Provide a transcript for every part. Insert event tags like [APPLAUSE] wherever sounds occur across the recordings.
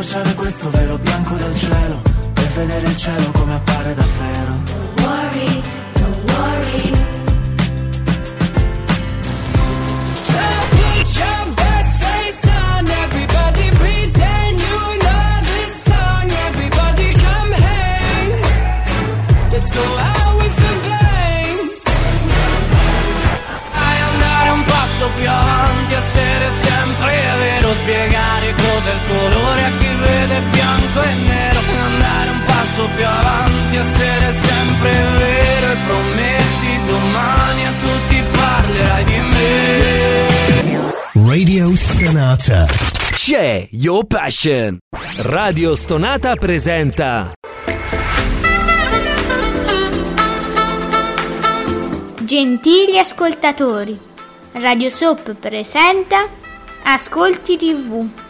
accorciare questo velo bianco del cielo Per vedere il cielo come appare davvero. Don't worry, don't worry bianco e nero, andare un passo più avanti, essere sempre vero e prometti domani a tutti parlerai di me. Radio Stonata. C'è Your Passion. Radio Stonata presenta Gentili ascoltatori, Radio Soap presenta Ascolti TV.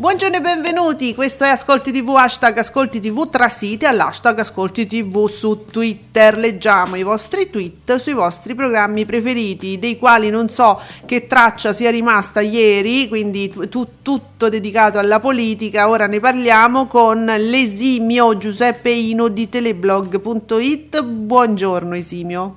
Buongiorno e benvenuti, questo è Ascolti TV, hashtag Ascolti TV tra siti all'hashtag Ascolti TV su Twitter. Leggiamo i vostri tweet sui vostri programmi preferiti, dei quali non so che traccia sia rimasta ieri, quindi tu, tutto dedicato alla politica. Ora ne parliamo con l'esimio Giuseppe Ino di teleblog.it. Buongiorno Esimio.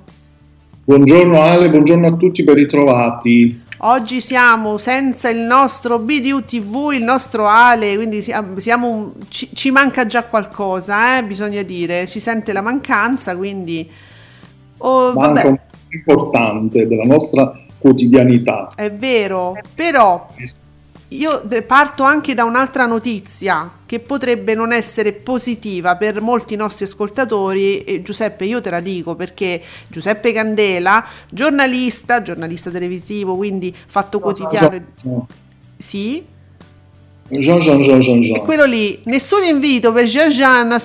Buongiorno Ale, buongiorno a tutti ben ritrovati. Oggi siamo senza il nostro BDU TV, il nostro Ale, quindi siamo, ci, ci, manca già qualcosa, eh? bisogna dire, si sente la mancanza, quindi... Oh, manca vabbè. un importante della nostra quotidianità. È vero, però io parto anche da un'altra notizia che potrebbe non essere positiva per molti nostri ascoltatori. E Giuseppe, io te la dico perché Giuseppe Candela, giornalista, giornalista televisivo, quindi fatto quotidiano. Sì? Jean Jean Jean Jean Jean. E quello lì, nessun invito per Jean Jean a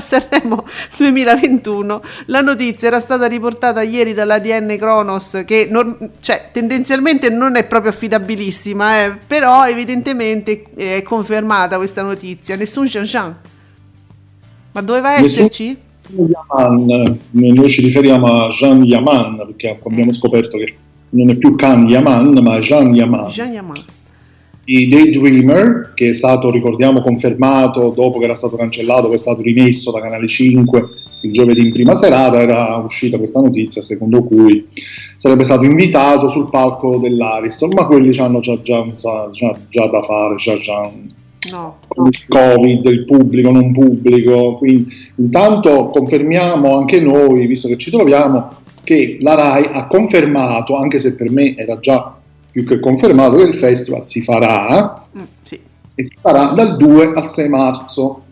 Sanremo 2021. La notizia era stata riportata ieri dall'ADN Kronos, che non, cioè, tendenzialmente non è proprio affidabilissima, eh, però evidentemente è confermata questa notizia. Nessun Jean Jean. Ma doveva esserci? Yaman, noi ci riferiamo a Jean Yaman perché abbiamo scoperto che non è più Khan Yaman ma Jean Yaman. Jean Yaman di Daydreamer, che è stato, ricordiamo, confermato dopo che era stato cancellato, che è stato rimesso da Canale 5 il giovedì in prima serata, era uscita questa notizia secondo cui sarebbe stato invitato sul palco dell'Ariston, ma quelli hanno già, già, già, già da fare, già, già no. il Covid, il pubblico, non pubblico, quindi intanto confermiamo anche noi, visto che ci troviamo, che la RAI ha confermato, anche se per me era già più che confermato che il festival si farà mm, sì. e si farà dal 2 al 6 marzo.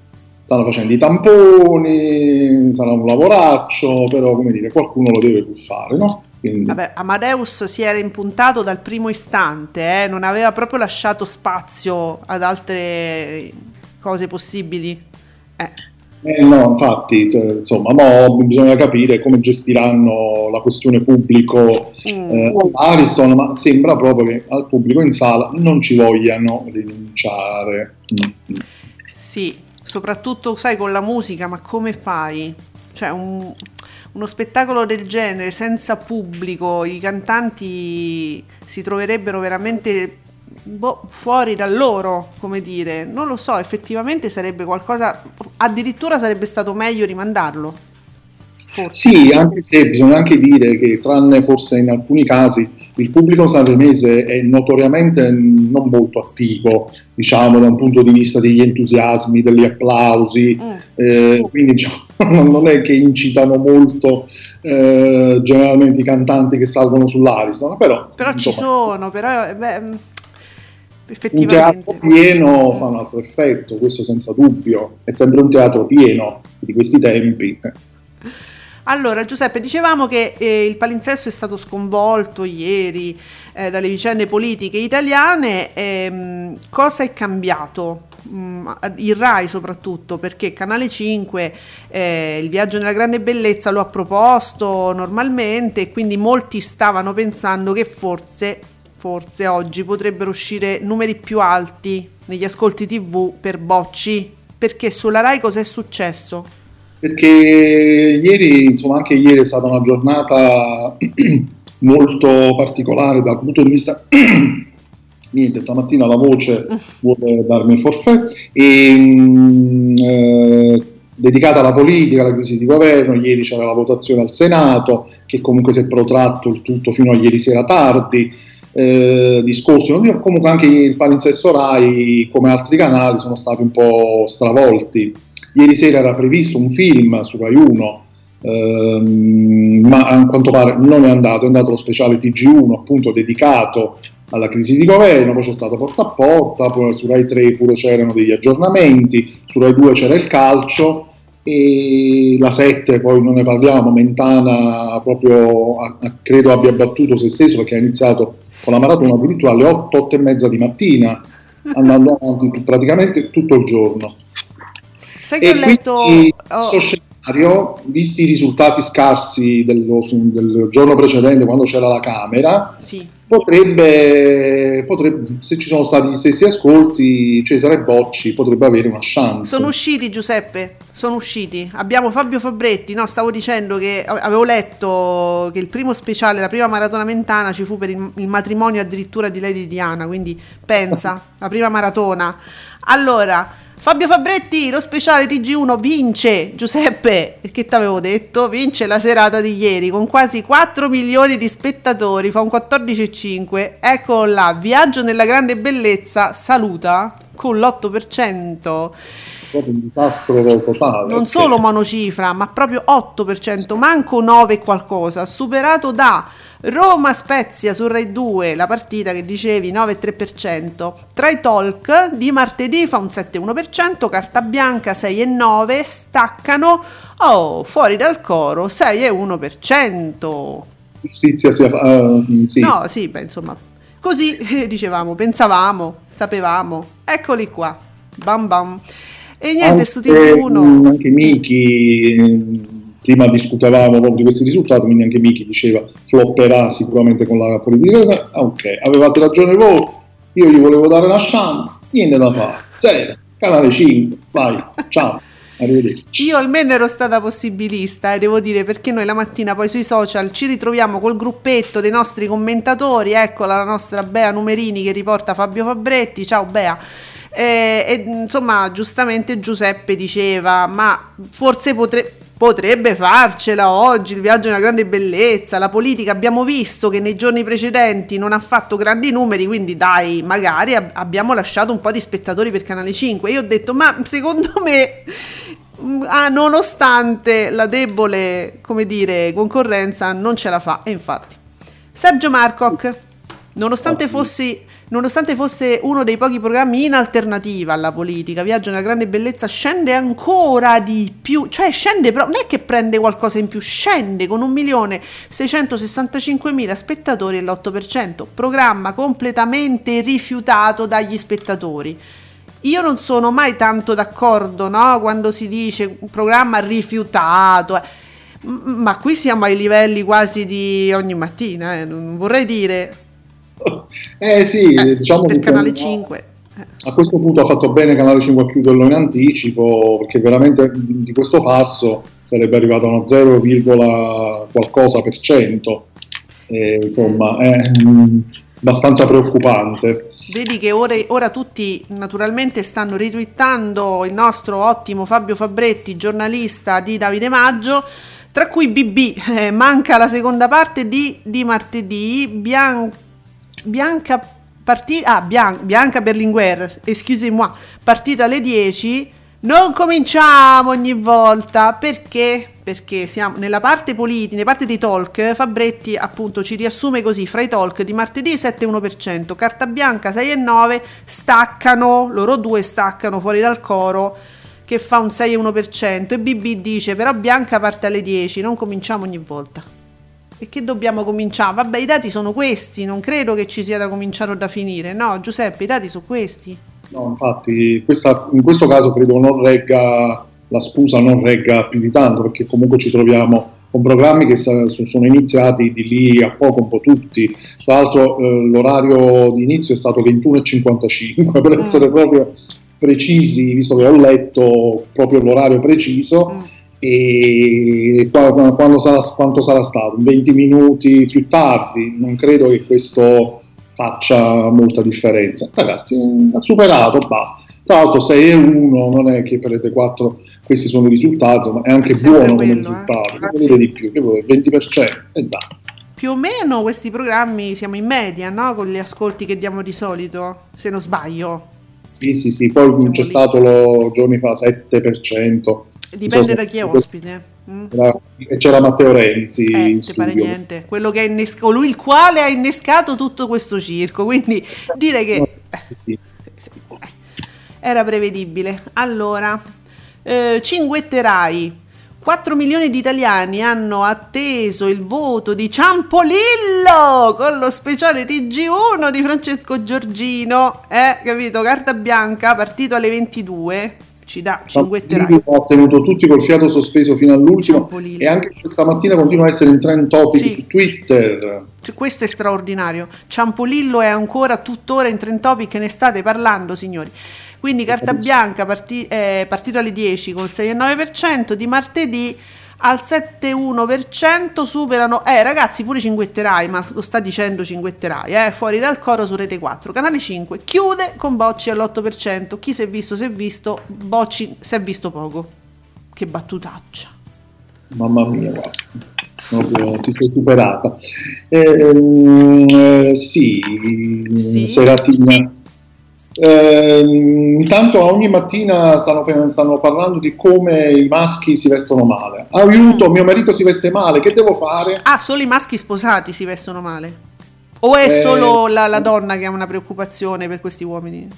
Stanno facendo i tamponi, sarà un lavoraccio, però come dire, qualcuno lo deve pur fare, no? Quindi... Vabbè, Amadeus si era impuntato dal primo istante, eh? non aveva proprio lasciato spazio ad altre cose possibili. Eh. Eh no, infatti, cioè, insomma, mo bisogna capire come gestiranno la questione pubblico mm. eh, Ariston, ma sembra proprio che al pubblico in sala non ci vogliano rinunciare. Mm. Sì, soprattutto, sai, con la musica, ma come fai? Cioè, un, uno spettacolo del genere senza pubblico, i cantanti si troverebbero veramente boh, fuori da loro, come dire, non lo so, effettivamente sarebbe qualcosa, addirittura sarebbe stato meglio rimandarlo. Forse. Sì, anche se bisogna anche dire che tranne forse in alcuni casi il pubblico sanremese è notoriamente non molto attivo, diciamo, da un punto di vista degli entusiasmi, degli applausi, mm. eh, quindi diciamo, [LAUGHS] non è che incitano molto eh, generalmente i cantanti che salgono sull'Ariston, però... Però insomma, ci sono, però... Eh, beh, un teatro pieno fa un altro effetto, questo senza dubbio, è sempre un teatro pieno di questi tempi. Allora Giuseppe, dicevamo che eh, il palinsesto è stato sconvolto ieri eh, dalle vicende politiche italiane, ehm, cosa è cambiato? Mm, il Rai soprattutto, perché Canale 5 eh, il viaggio nella grande bellezza lo ha proposto normalmente e quindi molti stavano pensando che forse, forse oggi potrebbero uscire numeri più alti negli ascolti TV per Bocci, perché sulla Rai cos'è successo? Perché ieri, insomma anche ieri è stata una giornata [CLEARS THROAT] molto particolare dal punto di vista [CLEARS THROAT] niente, stamattina la voce [LAUGHS] vuole darmi il forfè e mh, eh, dedicata alla politica, alla crisi di governo, ieri c'era la votazione al Senato che comunque si è protratto il tutto fino a ieri sera tardi, eh, discorsi, comunque anche il palinsesto RAI come altri canali sono stati un po' stravolti. Ieri sera era previsto un film su Rai 1 ehm, ma a quanto pare non è andato, è andato lo speciale TG1 appunto dedicato alla crisi di governo, poi c'è stato porta a porta, poi su Rai 3 pure c'erano degli aggiornamenti, su Rai 2 c'era il calcio e la 7 poi non ne parliamo, Mentana proprio credo abbia battuto se stesso perché ha iniziato con la maratona addirittura alle 8, 8 e mezza di mattina, [LAUGHS] andando avanti praticamente tutto il giorno. Sai che e ho letto... Oh. Scenario, visti i risultati scarsi dello, del giorno precedente quando c'era la Camera, sì Potrebbe, potrebbe, se ci sono stati gli stessi ascolti, Cesare Bocci potrebbe avere una chance. Sono usciti, Giuseppe, sono usciti. Abbiamo Fabio Fabretti, no, stavo dicendo che avevo letto che il primo speciale, la prima maratona mentana ci fu per il, il matrimonio addirittura di Lady Diana, quindi pensa, [LAUGHS] la prima maratona. Allora, Fabio Fabretti, lo speciale TG1 vince, Giuseppe, che ti avevo detto, vince la serata di ieri con quasi 4 milioni di spettatori, fa un 14,5, eccolo là, viaggio nella grande bellezza, saluta con l'8%. Proprio un disastro totale. Non okay. solo monocifra, ma proprio 8%, manco 9 qualcosa, superato da Roma Spezia su Rai 2, la partita che dicevi 9,3%. Tra i talk di martedì fa un 7,1%, carta bianca 6,9%, staccano oh, fuori dal coro 6,1%. Giustizia sia uh, sì. No, sì, beh, insomma, così eh, dicevamo, pensavamo, sapevamo. Eccoli qua. Bam bam. E niente, anche, su TG1 anche Miki prima discutevamo di questi risultati, quindi anche Miki diceva flopperà sicuramente con la politica. Ah, ok, avevate ragione voi, io gli volevo dare una chance, niente da fare. Zero, canale 5, vai, ciao. Io almeno ero stata possibilista e eh, devo dire perché noi la mattina poi sui social ci ritroviamo col gruppetto dei nostri commentatori, eccola la nostra Bea Numerini che riporta Fabio Fabretti, ciao Bea. E, e insomma giustamente Giuseppe diceva ma forse potrebbe potrebbe farcela oggi, il viaggio è una grande bellezza, la politica abbiamo visto che nei giorni precedenti non ha fatto grandi numeri, quindi dai, magari ab- abbiamo lasciato un po' di spettatori per Canale 5. Io ho detto, ma secondo me, mm, ah, nonostante la debole, come dire, concorrenza, non ce la fa. E infatti, Sergio Marcoc, nonostante fossi Nonostante fosse uno dei pochi programmi in alternativa alla politica, Viaggio nella grande bellezza scende ancora di più, cioè scende proprio, non è che prende qualcosa in più, scende con 1.665.000 spettatori e l'8%, programma completamente rifiutato dagli spettatori. Io non sono mai tanto d'accordo, no? Quando si dice un programma rifiutato, eh. ma qui siamo ai livelli quasi di ogni mattina, eh. non vorrei dire [LAUGHS] eh sì, eh, diciamo per che Canale 5. A questo punto ha fatto bene Canale 5 a chiuderlo in anticipo perché veramente di, questo passo sarebbe arrivato a uno 0, qualcosa per cento. E, insomma, è mm, abbastanza preoccupante. Vedi che ora, ora, tutti naturalmente stanno ritwittando il nostro ottimo Fabio Fabretti, giornalista di Davide Maggio, tra cui BB. Eh, manca la seconda parte di, di martedì. Bianco Bianca, parti- ah, Bian- Bianca Berlinguer, excusez-moi, partita alle 10. Non cominciamo ogni volta perché? Perché siamo nella parte politica, nella parte dei talk, Fabretti appunto ci riassume così, fra i talk di martedì 7,1%, carta bianca 6,9%, staccano, loro due staccano fuori dal coro che fa un 6,1% e BB dice però Bianca parte alle 10, non cominciamo ogni volta. E che dobbiamo cominciare? Vabbè, i dati sono questi, non credo che ci sia da cominciare o da finire. No, Giuseppe, i dati sono questi. no, infatti questa, in questo caso credo non regga, la scusa non regga più di tanto perché comunque ci troviamo con programmi che sono iniziati di lì a poco un po' tutti. Tra l'altro eh, l'orario di inizio è stato 21.55 [LAUGHS] per mm. essere proprio precisi, visto che ho letto proprio l'orario preciso. Mm. E quando sarà, quanto sarà stato? 20 minuti più tardi, non credo che questo faccia molta differenza. Ragazzi, ha superato, basta. Tra l'altro 6 e 1 non è che per Rete 4 questi sono i risultati, ma è anche Sempre buono quello, come risultato. Eh? Volete di più, che vuole? 20% e dai. Più o meno questi programmi siamo in media, no? Con gli ascolti che diamo di solito, se non sbaglio. Sì, sì, sì, poi siamo c'è lì. stato lo, giorni fa 7%. Dipende so, da chi è ospite. Mm. E c'era Matteo Renzi. Eh, pare niente. Quello che ha innescato, colui il quale ha innescato tutto questo circo. Quindi dire che... Eh, sì. [LAUGHS] Era prevedibile. Allora, eh, cinguetterai. 4 milioni di italiani hanno atteso il voto di Ciampolillo con lo speciale TG1 di Francesco Giorgino, eh, capito? Carta bianca, partito alle 22 ci dà cinguetterai. Ha tenuto tutti col fiato sospeso fino all'ultimo e anche questa mattina continua a essere in trend topic sì. su Twitter. Cioè, questo è straordinario. Ciampolillo è ancora tuttora in trend topic, ne state parlando, signori. Quindi carta bianca parti- eh, partito alle 10 col 6,9%, di martedì al 7,1% superano, eh ragazzi pure cinguetterai, ma lo sta dicendo cinguetterai, eh, fuori dal coro su Rete 4, canale 5, chiude con Bocci all'8%, chi si è visto si è visto, Bocci si è visto poco, che battutaccia. Mamma mia, guarda, proprio ti sei superata. Ehm, eh, sì, sì, Seratina eh, intanto ogni mattina stanno, stanno, parlando di come i maschi si vestono male. Aiuto, mm. mio marito si veste male, che devo fare? Ah, solo i maschi sposati si vestono male? O è eh, solo la, la, donna che ha una preoccupazione per questi uomini?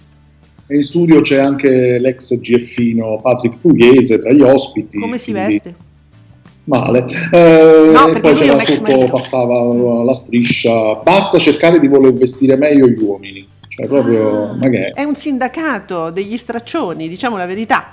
In studio c'è anche l'ex GFino Patrick Pugliese tra gli ospiti. Come si veste? Male. Eh, no, poi c'era sotto, passava la striscia. Basta cercare di voler vestire meglio gli uomini. Cioè, proprio, ah, è un sindacato degli straccioni, diciamo la verità.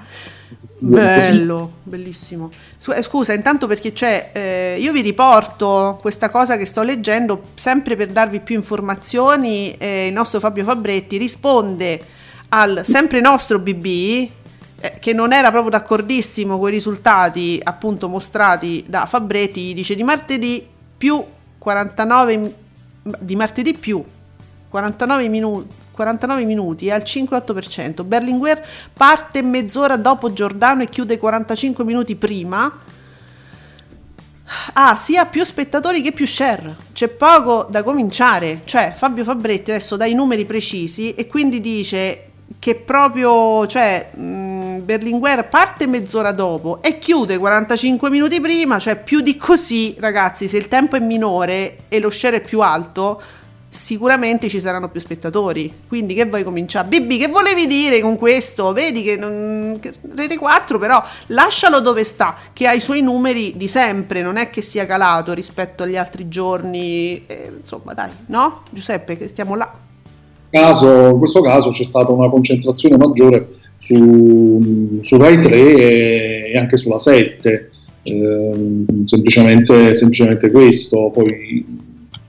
Bello, bellissimo. Eh, scusa, intanto perché c'è, eh, io vi riporto questa cosa che sto leggendo sempre per darvi più informazioni. Eh, il nostro Fabio Fabretti risponde al sempre nostro BB, eh, che non era proprio d'accordissimo con i risultati appunto mostrati da Fabretti, dice di martedì più 49 di martedì più 49 minuti 49 minuti e al 5,8%. Berlinguer parte mezz'ora dopo Giordano e chiude 45 minuti prima. Ha ah, sia più spettatori che più share. C'è poco da cominciare. Cioè, Fabio Fabretti adesso dà i numeri precisi e quindi dice che proprio, cioè, mh, Berlinguer parte mezz'ora dopo e chiude 45 minuti prima, cioè più di così, ragazzi, se il tempo è minore e lo share è più alto, sicuramente ci saranno più spettatori. Quindi che vuoi cominciare? Bibi, che volevi dire con questo? Vedi che, non, Rete 4 però lascialo dove sta, che ha i suoi numeri di sempre, non è che sia calato rispetto agli altri giorni. Eh, insomma, dai, no? Giuseppe, che stiamo là. Caso, in questo caso c'è stata una concentrazione maggiore su, su Rai 3 e, e anche sulla 7. Eh, semplicemente, semplicemente questo. Poi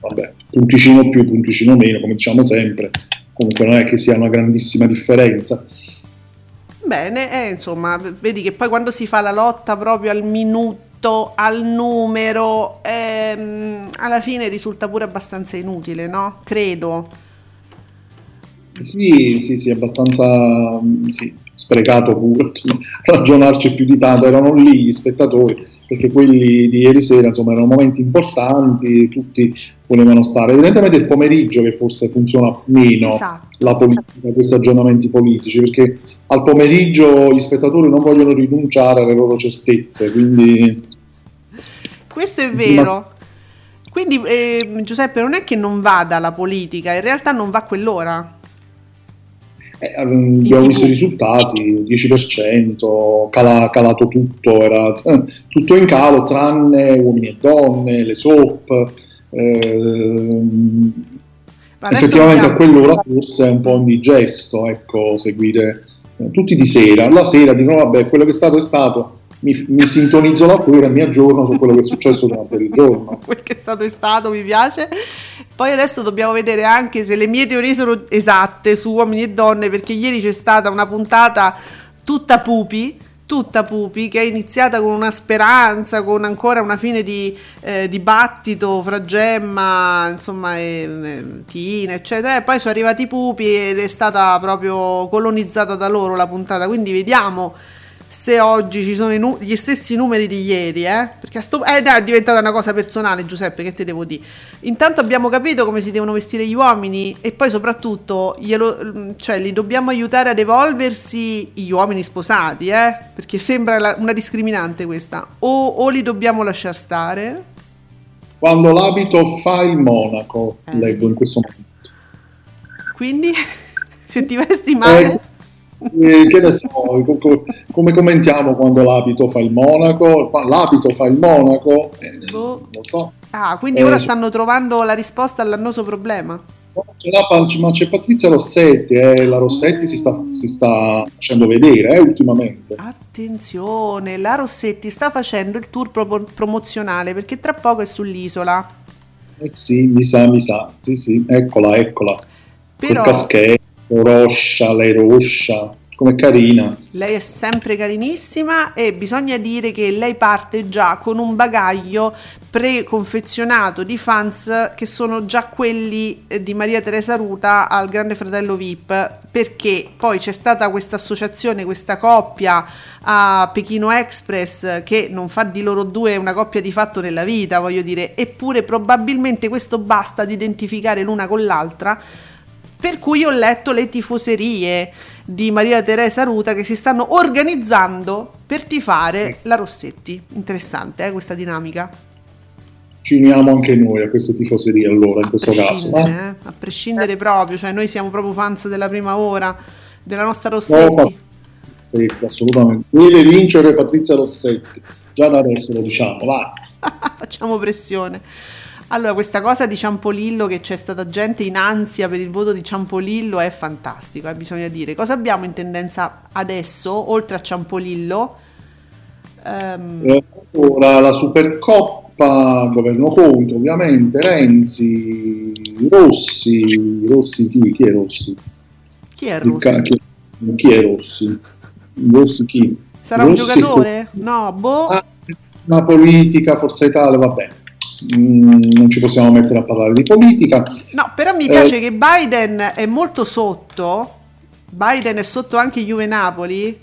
vabbè, punticino più, punticino meno, come diciamo sempre, comunque non è che sia una grandissima differenza. Bene, eh, insomma, vedi che poi quando si fa la lotta proprio al minuto, al numero, ehm, alla fine risulta pure abbastanza inutile, no? Credo. Sì, sì, sì, abbastanza sì, sprecato pure, [LAUGHS] ragionarci più di tanto, erano lì gli spettatori, perché quelli di ieri sera insomma erano momenti importanti, tutti volevano stare. Evidentemente il pomeriggio che forse funziona meno esatto, la politica, esatto. questi aggiornamenti politici, perché al pomeriggio gli spettatori non vogliono rinunciare alle loro certezze, quindi... Questo è vero. Quindi eh, Giuseppe non è che non vada la politica, in realtà non va quell'ora. Eh, abbiamo visto i risultati, 10%, cala, calato tutto, era eh, tutto in calo tranne uomini e donne, le soap, Ehm, effettivamente a quell'ora forse è un po' indigesto, ecco, seguire eh, tutti di sera. La sera dicono, vabbè, quello che è stato è stato, mi, mi sintonizzo la sera e mi aggiorno su quello che è successo durante il giorno. [LAUGHS] quel che è stato è stato, mi piace. Poi adesso dobbiamo vedere anche se le mie teorie sono esatte su uomini e donne, perché ieri c'è stata una puntata tutta pupi tutta Pupi, che è iniziata con una speranza, con ancora una fine di eh, dibattito fra Gemma, insomma, e, e, Tina, eccetera. E poi sono arrivati i Pupi ed è stata proprio colonizzata da loro la puntata. Quindi vediamo se oggi ci sono nu- gli stessi numeri di ieri, eh? Perché sto- eh, dai, è diventata una cosa personale, Giuseppe, che te devo dire. Intanto abbiamo capito come si devono vestire gli uomini e poi soprattutto glielo, cioè, li dobbiamo aiutare ad evolversi gli uomini sposati, eh? Perché sembra la- una discriminante questa. O, o li dobbiamo lasciare stare? Quando l'abito fa il monaco, eh. leggo in questo momento. Quindi, [LAUGHS] se ti vesti male... Eh eh, che ne so, come commentiamo quando l'abito fa il monaco? L'abito fa il monaco? Eh, boh. Lo so. Ah, quindi eh, ora stanno trovando la risposta all'annoso problema? C'è la, ma c'è Patrizia Rossetti, eh, la Rossetti si sta, si sta facendo vedere eh, ultimamente. Attenzione, la Rossetti sta facendo il tour pro- promozionale perché tra poco è sull'isola. Eh sì, mi sa, mi sa, sì sì, eccola, eccola. Però... Roscia, lei Roscia, come carina. Lei è sempre carinissima e bisogna dire che lei parte già con un bagaglio preconfezionato di fans che sono già quelli eh, di Maria Teresa Ruta al Grande Fratello VIP perché poi c'è stata questa associazione, questa coppia a Pechino Express che non fa di loro due una coppia di fatto nella vita, voglio dire, eppure probabilmente questo basta ad identificare l'una con l'altra per cui ho letto le tifoserie di Maria Teresa Ruta che si stanno organizzando per tifare la Rossetti. Interessante eh, questa dinamica. Ci uniamo anche noi a queste tifoserie allora, in questo caso. Eh? eh? A prescindere proprio, cioè noi siamo proprio fans della prima ora della nostra Rossetti. No, Rossetti, assolutamente. Deve vincere Patrizia Rossetti, già da adesso lo diciamo, vai. [LAUGHS] Facciamo pressione. Allora, questa cosa di Ciampolillo, che c'è stata gente in ansia per il voto di Ciampolillo, è fantastico, eh, bisogna dire. Cosa abbiamo in tendenza adesso, oltre a Ciampolillo? Um... Ora la Supercoppa, governo Conte, ovviamente, Renzi, Rossi, Rossi chi? Chi è Rossi? Chi è Rossi? Ca- chi, chi, è Rossi? Rossi chi? Sarà Rossi, un giocatore? No, boh. Ah, una politica, Forza Italia, va bene. Mm, non ci possiamo mettere a parlare di politica. No, però mi piace eh, che Biden è molto sotto, Biden è sotto anche Juve Napoli,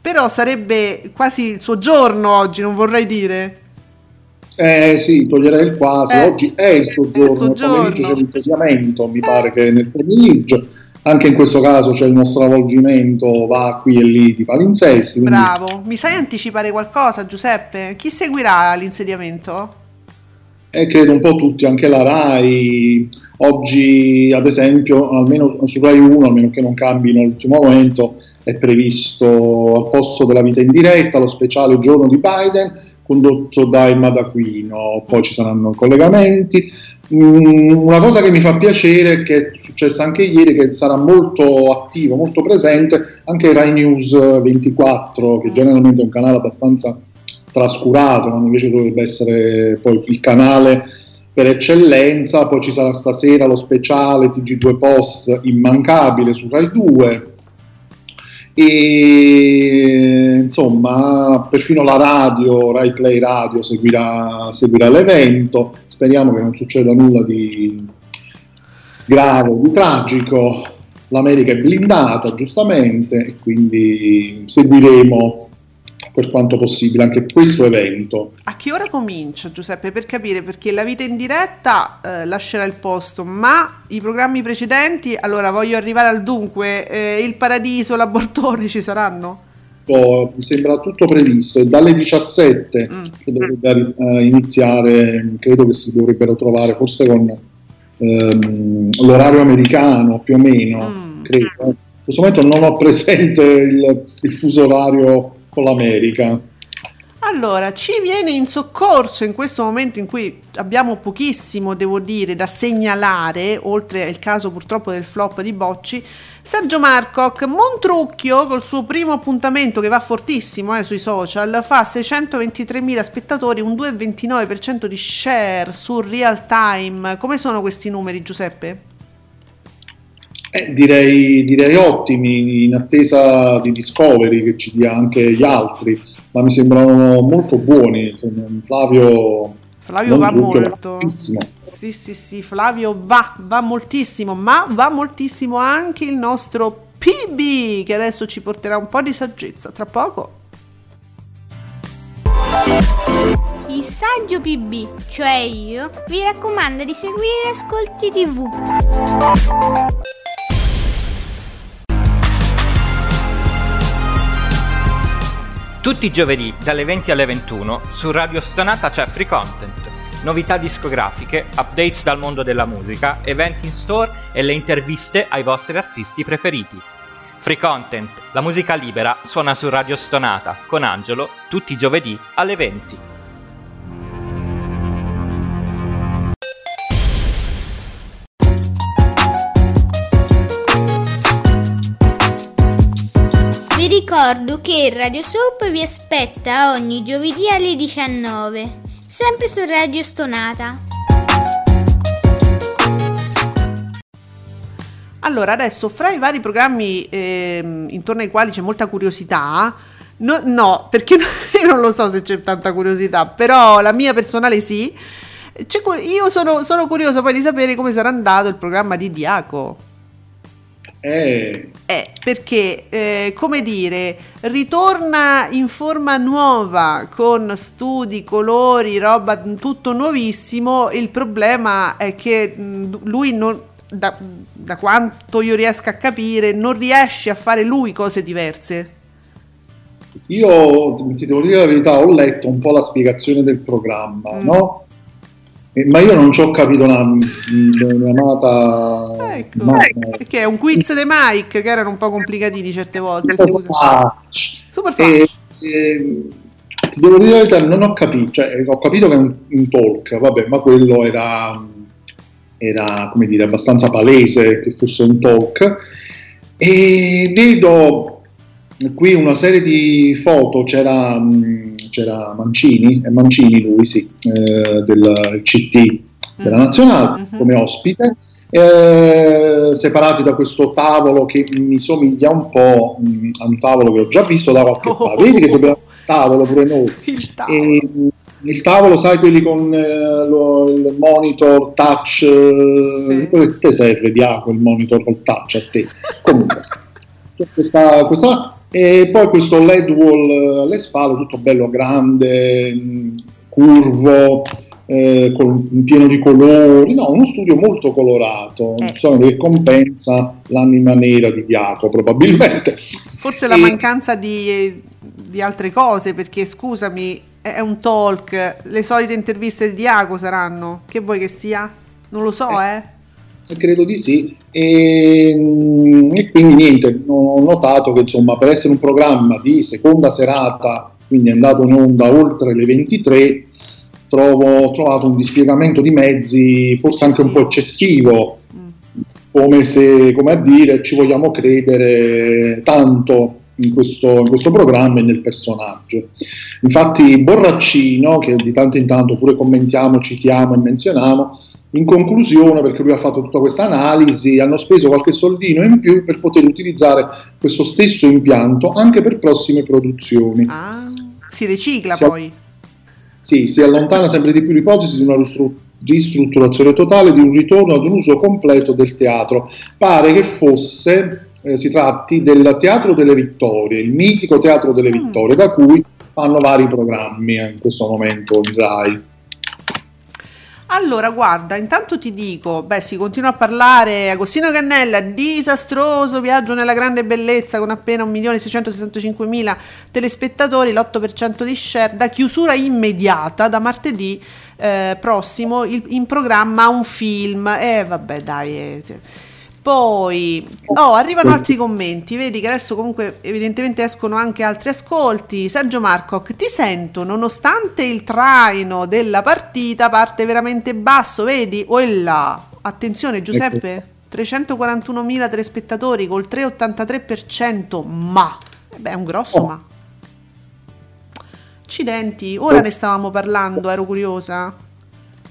però sarebbe quasi il suo giorno oggi, non vorrei dire. Eh sì, toglierei il quasi, eh, oggi è il suo giorno, il c'è l'insediamento, mi eh. pare che nel pomeriggio, anche in questo caso c'è uno stravolgimento, va qui e lì di palinsesti. Quindi... Bravo, mi sai anticipare qualcosa Giuseppe? Chi seguirà l'insediamento? E credo un po' tutti, anche la RAI, oggi ad esempio, almeno su RAI 1, almeno che non cambino all'ultimo momento, è previsto al posto della vita in diretta lo speciale giorno di Biden condotto da Emma D'Aquino, poi ci saranno collegamenti. Mm, una cosa che mi fa piacere, che è successa anche ieri, che sarà molto attivo, molto presente, anche Rai News 24, che generalmente è un canale abbastanza trascurato, quando invece dovrebbe essere poi il canale per eccellenza, poi ci sarà stasera lo speciale TG2 Post immancabile su Rai 2 e insomma perfino la radio, Rai Play Radio seguirà, seguirà l'evento, speriamo che non succeda nulla di grave, di tragico, l'America è blindata giustamente e quindi seguiremo per quanto possibile anche questo evento. A che ora comincia Giuseppe? Per capire perché la vita in diretta eh, lascerà il posto, ma i programmi precedenti, allora voglio arrivare al dunque, eh, il paradiso, l'abortone ci saranno? Mi sembra tutto previsto, è dalle 17 mm. che dovrebbe uh, iniziare, credo che si dovrebbero trovare forse con ehm, l'orario americano più o meno, mm. credo. In questo momento non ho presente il, il fuso orario con l'America. Allora, ci viene in soccorso in questo momento in cui abbiamo pochissimo, devo dire, da segnalare, oltre al caso purtroppo del flop di Bocci, Sergio Marcoc, Montrucchio col suo primo appuntamento che va fortissimo eh, sui social, fa 623.000 spettatori, un 2,29% di share su real time. Come sono questi numeri Giuseppe? Eh, direi, direi ottimi, in attesa di Discovery che ci dia anche gli altri ma mi sembrano molto buoni. Flavio, Flavio va molto. Sì, sì, sì, Flavio va, va moltissimo, ma va moltissimo anche il nostro PB che adesso ci porterà un po' di saggezza. Tra poco. Il saggio PB, cioè io, vi raccomando di seguire Ascolti TV. Tutti i giovedì dalle 20 alle 21 su Radio Stonata c'è Free Content, novità discografiche, updates dal mondo della musica, eventi in store e le interviste ai vostri artisti preferiti. Free Content, la musica libera, suona su Radio Stonata con Angelo tutti i giovedì alle 20. Ricordo che Radio Soap vi aspetta ogni giovedì alle 19, sempre su Radio Stonata. Allora, adesso fra i vari programmi eh, intorno ai quali c'è molta curiosità, no, no, perché [LAUGHS] io non lo so se c'è tanta curiosità, però la mia personale sì. io sono, sono curiosa poi di sapere come sarà andato il programma di Diaco. Eh. eh perché, eh, come dire, ritorna in forma nuova con studi, colori, roba tutto nuovissimo. Il problema è che lui non, da, da quanto io riesco a capire, non riesce a fare lui cose diverse. Io ti devo dire la verità, ho letto un po' la spiegazione del programma, mm. no? Ma io non ci ho capito la, mia amata. Ecco, no, perché è un quiz di Mike che erano un po' complicatini certe volte. Super facile. Eh, ti devo dire la verità, non ho capito, cioè, ho capito che è un, un talk, vabbè, ma quello era, era, come dire, abbastanza palese che fosse un talk. E vedo qui una serie di foto, c'era. Mh, c'era Mancini, è Mancini lui sì, eh, del CT della mm. Nazionale mm-hmm. come ospite, eh, separati da questo tavolo che mi somiglia un po' mh, mm, a un tavolo che ho già visto da qualche oh. parte. Vedi che dobbiamo il tavolo pure noi. [LAUGHS] Il tavolo. E, il tavolo, sai, quelli con eh, lo, il monitor touch, eh, sì. te serve di acqua il monitor col touch a te. Comunque, [LAUGHS] questa, questa e poi questo LED wall eh, alle spalle, tutto bello grande, mm, curvo, eh, con, pieno di colori, no, uno studio molto colorato, eh. insomma, che compensa l'anima nera di Diaco probabilmente. Forse e... la mancanza di, di, altre cose, perché scusami, è un talk, le solite interviste di Diaco saranno, che vuoi che sia? Non lo so, eh. eh credo di sì. E, mm, e, quindi niente, ho notato che insomma per essere un programma di seconda serata, quindi è andato in onda oltre le 23, trovo, ho trovato un dispiegamento di mezzi forse anche un po' eccessivo, come se, come a dire, ci vogliamo credere tanto in questo, in questo, programma e nel personaggio. Infatti Borraccino, che di tanto in tanto pure commentiamo, citiamo e menzioniamo, in conclusione, perché lui ha fatto tutta questa analisi, hanno speso qualche soldino in più per poter utilizzare questo stesso impianto anche per prossime produzioni. Ah, si ricicla si poi. sì, si allontana sempre di più l'ipotesi di una ristrutturazione totale, di un ritorno ad un uso completo del teatro. Pare che fosse, eh, si tratti del Teatro delle Vittorie, il mitico Teatro delle mm. Vittorie, da cui fanno vari programmi eh, in questo momento in Rai. Allora, guarda, intanto ti dico, beh, si continua a parlare, Agostino Cannella, disastroso viaggio nella grande bellezza con appena 1.665.000 telespettatori, l'8% di share, da chiusura immediata da martedì eh, prossimo il, in programma un film. E eh, vabbè, dai, eh, cioè poi oh, arrivano altri commenti. Vedi che adesso comunque evidentemente escono anche altri ascolti. Sergio Marcoc, ti sento nonostante il traino della partita parte veramente basso, vedi? O là. Attenzione Giuseppe, 341.000 telespettatori col 3,83%, ma beh, è un grosso oh. ma. Accidenti, ora oh. ne stavamo parlando, ero curiosa.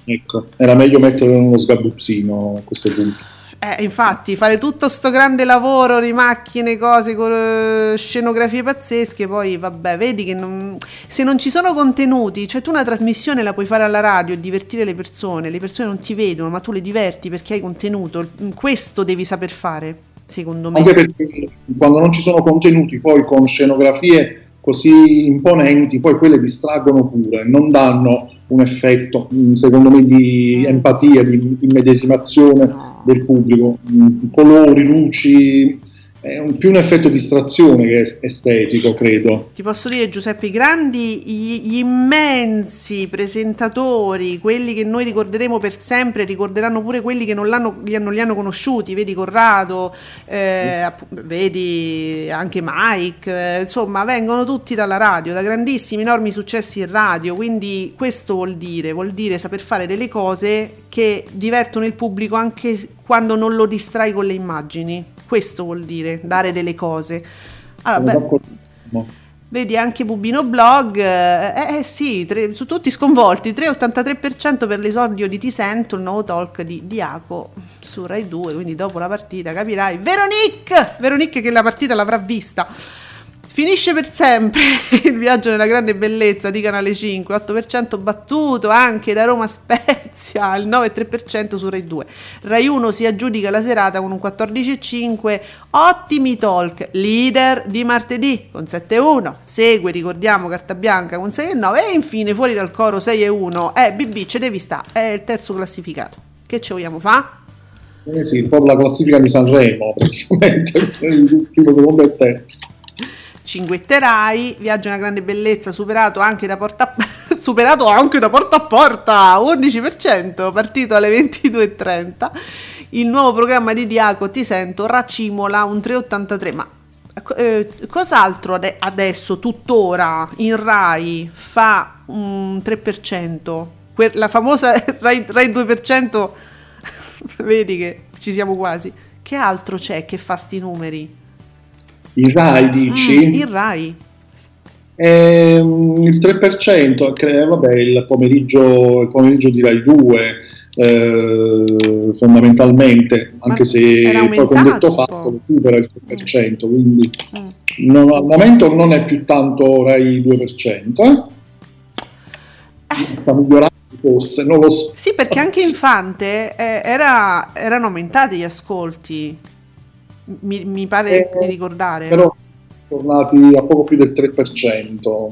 Ecco, era meglio mettere uno sgabuzzino a questo punto. Eh, infatti, fare tutto sto grande lavoro di macchine, cose, con uh, scenografie pazzesche, poi vabbè, vedi che non, se non ci sono contenuti, cioè tu una trasmissione la puoi fare alla radio e divertire le persone, le persone non ti vedono, ma tu le diverti perché hai contenuto, questo devi saper fare, secondo me. Anche perché quando non ci sono contenuti, poi con scenografie così imponenti, poi quelle distraggono pure, non danno un effetto, mm, secondo me, di mm. empatia, di immedesimazione no. Del pubblico. Mm, colori, luci, è un, più un effetto di distrazione che estetico, credo. Ti posso dire, Giuseppe, i grandi, gli, gli, immensi presentatori, quelli che noi ricorderemo per sempre, ricorderanno pure quelli che non, li, hanno, li hanno conosciuti, vedi Corrado, eh, vedi anche Mike, eh, insomma, vengono tutti dalla radio, da grandissimi, enormi successi in radio, quindi questo vuol dire, vuol dire saper fare delle cose che divertono il pubblico anche quando non lo distrai con le immagini. Questo vuol dire dare delle cose. Allora, beh, vedi anche Bubino Blog, eh, eh sì, tre, su tutti sconvolti, 3,83% per l'esordio di Ti Sento, il nuovo talk di Diaco su Rai 2, quindi dopo la partita capirai. Veronique! Veronique che la partita l'avrà vista. Finisce per sempre [LAUGHS] il viaggio nella grande bellezza di Canale 5, 8% battuto anche da Roma Spezia, il 9,3% su Rai 2. Rai 1 si aggiudica la serata con un 14,5, ottimi talk, leader di martedì con 7,1, segue, ricordiamo, Carta Bianca con 6,9 e infine fuori dal coro 6,1. Eh, BB, ce devi sta, è il terzo classificato. Che ci vogliamo fare? Eh sì, proprio la classifica di Sanremo, [LAUGHS] praticamente, il primo, secondo e terzo. Cinguetterai, Viaggio una grande bellezza, superato anche da porta a, [LAUGHS] superato anche da porta a porta, 11%, partito alle 22.30. Il nuovo programma di Diaco, ti sento, Racimola, un 3,83, ma eh, cos'altro ade- adesso, tuttora, in Rai fa un 3%? Que- la famosa [LAUGHS] Rai, Rai 2%, [LAUGHS] vedi che ci siamo quasi. Che altro c'è che fa sti numeri? Il RAI dici? Mm, il RAI. Eh, il 3%, cre- vabbè, il pomeriggio, il pomeriggio di Rai 2, eh, fondamentalmente, anche Ma se poi con detto fatto recupera il 3%, mm. quindi mm. non, al momento non è più tanto Rai 2%. Eh? Sta migliorando forse, non lo so. Sì, perché anche Infante eh, era, erano aumentati gli ascolti mi, mi pare eh, di ricordare. Però tornati a poco più del 3%,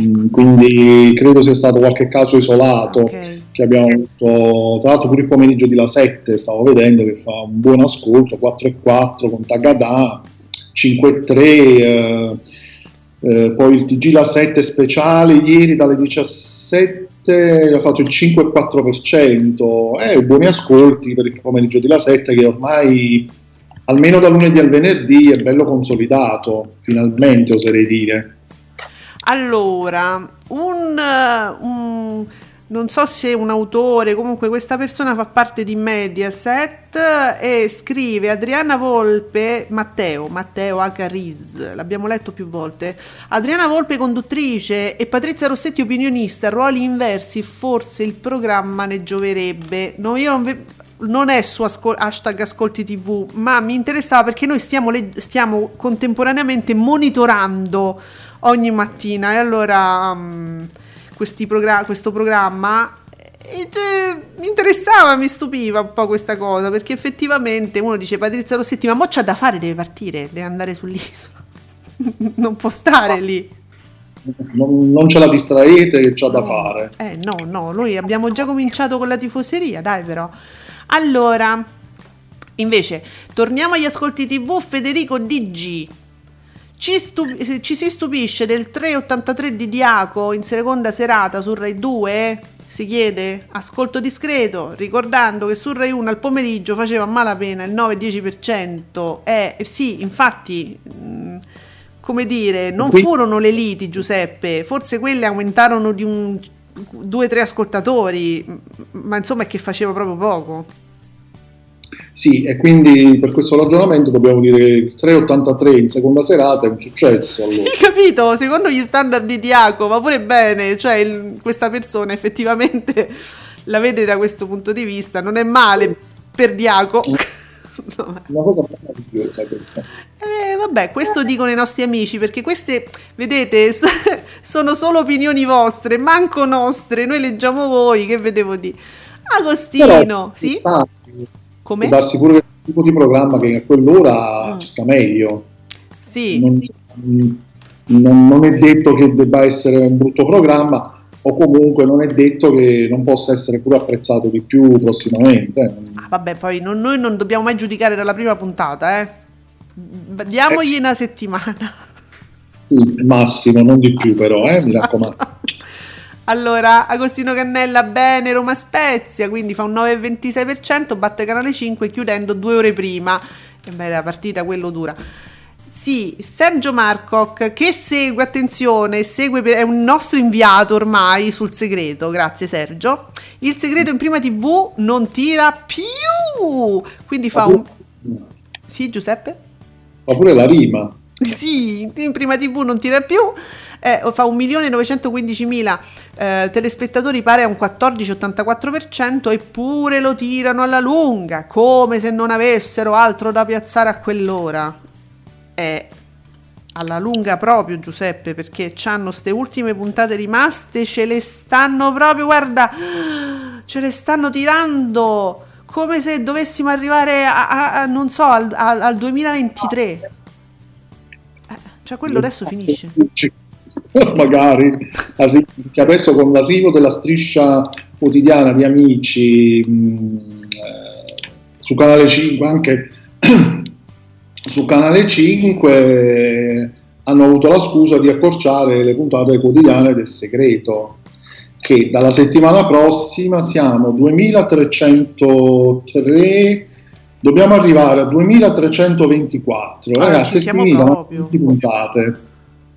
mm, quindi credo sia stato qualche caso isolato okay. che abbiamo avuto, tra l'altro pure il pomeriggio di La 7 stavo vedendo che fa un buon ascolto, 4,4 con Tagada, 5,3, eh, eh, poi il TG La 7 speciale ieri dalle 17 ha fatto il 5,4%, eh, buoni ascolti per il pomeriggio di La 7 che ormai almeno da lunedì al venerdì è bello consolidato, finalmente oserei dire. Allora, un, un, non so se un autore, comunque questa persona fa parte di Mediaset e scrive Adriana Volpe, Matteo, Matteo H. Riz, l'abbiamo letto più volte, Adriana Volpe conduttrice e Patrizia Rossetti opinionista, ruoli inversi, forse il programma ne gioverebbe. No, io non ve- non è su ascol- hashtag ascolti tv, ma mi interessava perché noi stiamo, le- stiamo contemporaneamente monitorando ogni mattina. E allora um, progr- questo programma e, cioè, mi interessava, mi stupiva un po' questa cosa perché effettivamente uno dice Patrizia Rossetti ma mo c'ha da fare, deve partire, deve andare sull'isola. [LAUGHS] Non può stare lì. Non, non ce la distraete c'ha no, da fare. Eh no no, noi abbiamo già cominciato con la tifoseria dai però allora, invece, torniamo agli ascolti TV. Federico DG. Ci, stup- ci, si stupisce del 3,83 di Diaco in seconda serata su Rai 2? Si chiede ascolto discreto, ricordando che su Rai 1 al pomeriggio faceva malapena il 9-10%. Eh sì, infatti, mh, come dire, non Qui- furono le liti, Giuseppe, forse quelle aumentarono di un due o tre ascoltatori, m- ma insomma è che faceva proprio poco. Sì, e quindi per questo ragionamento dobbiamo dire che 3,83 in seconda serata è un successo. Sì, Allora. [LAUGHS] capito? Secondo gli standard di Diaco, ma pure bene, cioè il- questa persona effettivamente [LAUGHS] la vede da questo punto di vista, non è male per Diaco. [LAUGHS] No, ma- Una cosa meravigliosa questa. Eh, vabbè, questo dicono i nostri amici perché queste, vedete, so- sono solo opinioni vostre, manco nostre. Noi leggiamo voi, che vedevo di Agostino, Però, sì? ah, Come? Può darsi pure che il tipo di programma che a quell'ora Mm. ci sta meglio. Sì, non, sì. non- non è detto che debba essere un brutto programma o comunque non è detto che non possa essere pure apprezzato di più prossimamente. Ah, vabbè, poi non- noi non dobbiamo mai giudicare dalla prima puntata, eh. Diamogli una settimana. Sì, massimo, non di più [LAUGHS] però, eh, mi raccomando. Allora, Agostino Cannella, bene, Roma Spezia, quindi fa un 9,26%, batte Canale 5 chiudendo due ore prima. E beh, la partita quello dura. Sì, Sergio Marcoc che segue, attenzione, segue per- è un nostro inviato ormai sul segreto, grazie Sergio. Il segreto in prima TV non tira più, quindi fa un... Sì, Giuseppe? Ma pure la rima. Sì, in prima TV non tira più, eh, fa 1.915.000 eh, telespettatori pare a un 14,84% eppure lo tirano alla lunga, come se non avessero altro da piazzare a quell'ora. Eh, alla lunga proprio Giuseppe, perché c'hanno ste ultime puntate rimaste, ce le stanno proprio, guarda, ce le stanno tirando come se dovessimo arrivare a, a- a- non so, al, al- al 2023. Eh, cioè quello adesso finisce. [LAUGHS] Magari che adesso con l'arrivo della striscia quotidiana di amici mh, eh, su canale 5 anche [CLEARS THROAT] su canale 5 hanno avuto la scusa di accorciare le puntate quotidiane del segreto che dalla settimana prossima siamo 2303 dobbiamo arrivare a 2324 Ah, ragazzi ci siamo è finita proprio. 20 puntate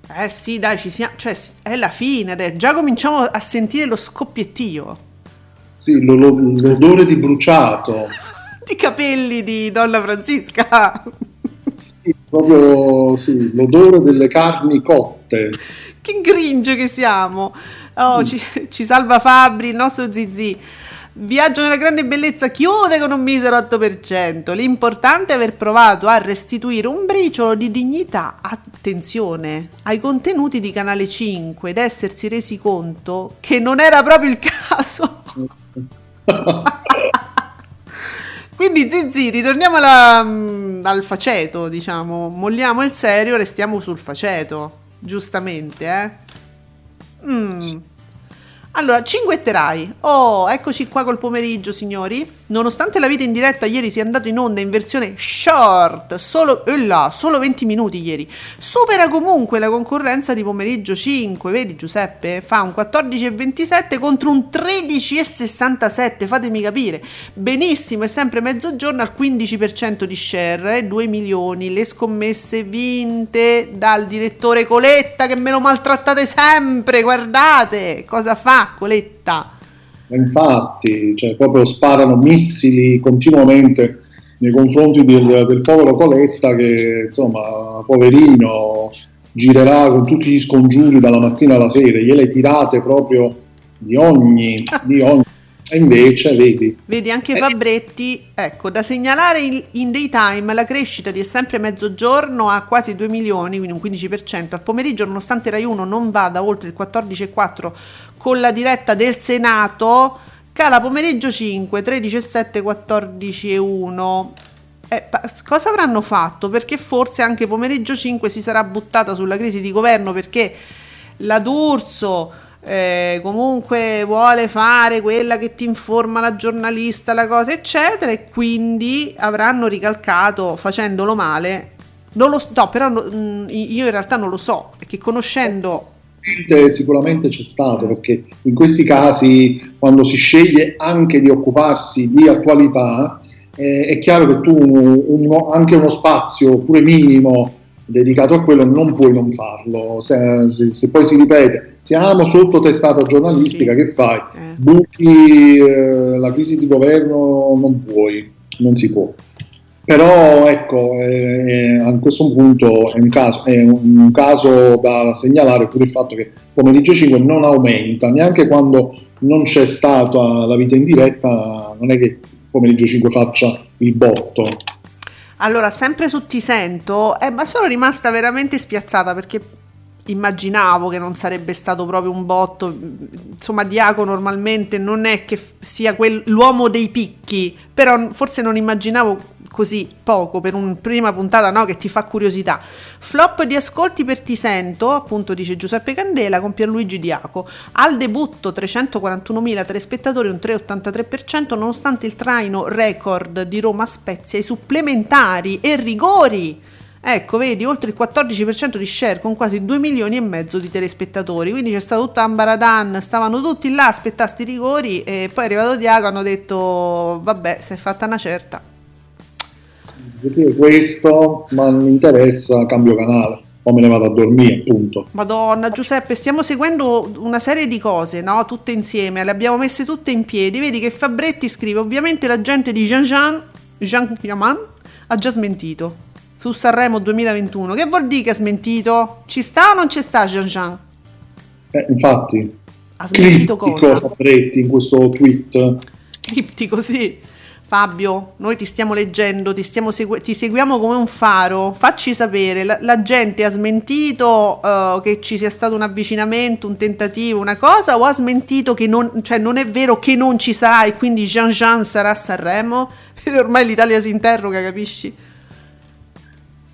Eh sì, dai, ci siamo, cioè è la fine, adesso. già cominciamo a sentire lo scoppiettio Sì, lo- lo- l'odore di bruciato, [LAUGHS] di capelli di Donna Francisca. Sì, proprio sì, l'odore delle carni cotte. che gringe che siamo. Oh, ci, ci salva Fabri, il nostro Zizi. Viaggio nella grande bellezza chiude con un misero 8%. L'importante è aver provato a restituire un briciolo di dignità, attenzione, ai contenuti di Canale 5 ed essersi resi conto che non era proprio il caso. [LAUGHS] Quindi Zizi, ritorniamo alla- mm, al faceto, diciamo, molliamo il serio, restiamo sul faceto, giustamente, eh? Mm. Allora, cinguetterai. Oh, eccoci qua col pomeriggio, signori. Nonostante la vita in diretta ieri sia andato in onda in versione short, solo, eh là, solo 20 minuti ieri, supera comunque la concorrenza di pomeriggio 5. Vedi Giuseppe? Fa un 14,27 contro un 13,67. Fatemi capire. Benissimo, è sempre mezzogiorno al 15% di share, eh, 2 milioni. Le scommesse vinte dal direttore Coletta che me lo maltrattate sempre. Guardate cosa fa Coletta. Infatti, cioè, proprio sparano missili continuamente nei confronti del, del povero Coletta che, insomma, poverino, girerà con tutti gli scongiuri dalla mattina alla sera, gliele tirate proprio di ogni... Di [LAUGHS] ogni. E invece, vedi, Vedi anche Fabretti, ecco, da segnalare in, in daytime la crescita di sempre mezzogiorno a quasi 2 milioni, quindi un 15%. Al pomeriggio, nonostante Rai 1 non vada oltre il 14,4 con la diretta del Senato, cala pomeriggio 5, 13,7, 14,1. Eh, pa- cosa avranno fatto? Perché forse anche pomeriggio 5 si sarà buttata sulla crisi di governo perché la D'Urso eh, comunque vuole fare quella che ti informa la giornalista, la cosa, eccetera, e quindi avranno ricalcato facendolo male. Non lo no, però no, mh, io in realtà non lo so, perché conoscendo sicuramente, sicuramente c'è stato, perché in questi casi, quando si sceglie anche di occuparsi di attualità, eh, è chiaro che tu uno, anche uno spazio, pure minimo, dedicato a quello, non puoi non farlo. Se, se, se poi si ripete, siamo sotto testata giornalistica, sì. che fai? Eh. Buchi eh, la crisi di governo, non puoi, non si può. Però ecco, eh, a questo punto è un, caso, è un caso da segnalare pure il fatto che pomeriggio 5 non aumenta, neanche quando non c'è stata la vita in diretta, non è che pomeriggio 5 faccia il botto. Allora, sempre su Ti Sento, eh, ma sono rimasta veramente spiazzata perché immaginavo che non sarebbe stato proprio un botto. Insomma, Diaco normalmente non è che sia quel, l'uomo dei picchi, però forse non immaginavo così poco per una prima puntata no, che ti fa curiosità. Flop di ascolti per Ti Sento, appunto dice Giuseppe Candela con Pierluigi Diaco. Al debutto 341.000 telespettatori, un 3,83% nonostante il traino record di Roma Spezia, i supplementari e rigori. Ecco, vedi, oltre il 14% di share con quasi 2 milioni e mezzo di telespettatori. Quindi c'è stato tutto Ambaradan, stavano tutti là a aspettare sti rigori e poi è arrivato Diaco hanno detto vabbè, si è fatta una certa questo, ma non mi interessa, cambio canale o me ne vado a dormire, appunto. Madonna, Giuseppe, stiamo seguendo una serie di cose, no? Tutte insieme, le abbiamo messe tutte in piedi. Vedi che Fabretti scrive: Ovviamente la gente di Jean Jean, Jean Yaman, ha già smentito su Sanremo 2021. Che vuol dire che ha smentito? Ci sta o non ci sta Jean Jean? Eh, infatti, ha smentito cosa? Fabretti in questo tweet. Criptico, sì. Fabio, noi ti stiamo leggendo, ti, stiamo segu- ti seguiamo come un faro, facci sapere, la, la gente ha smentito uh, che ci sia stato un avvicinamento, un tentativo, una cosa, o ha smentito che non, cioè non è vero che non ci sarà e quindi Jean Jean sarà a Sanremo? [LAUGHS] Perché ormai l'Italia si interroga, capisci?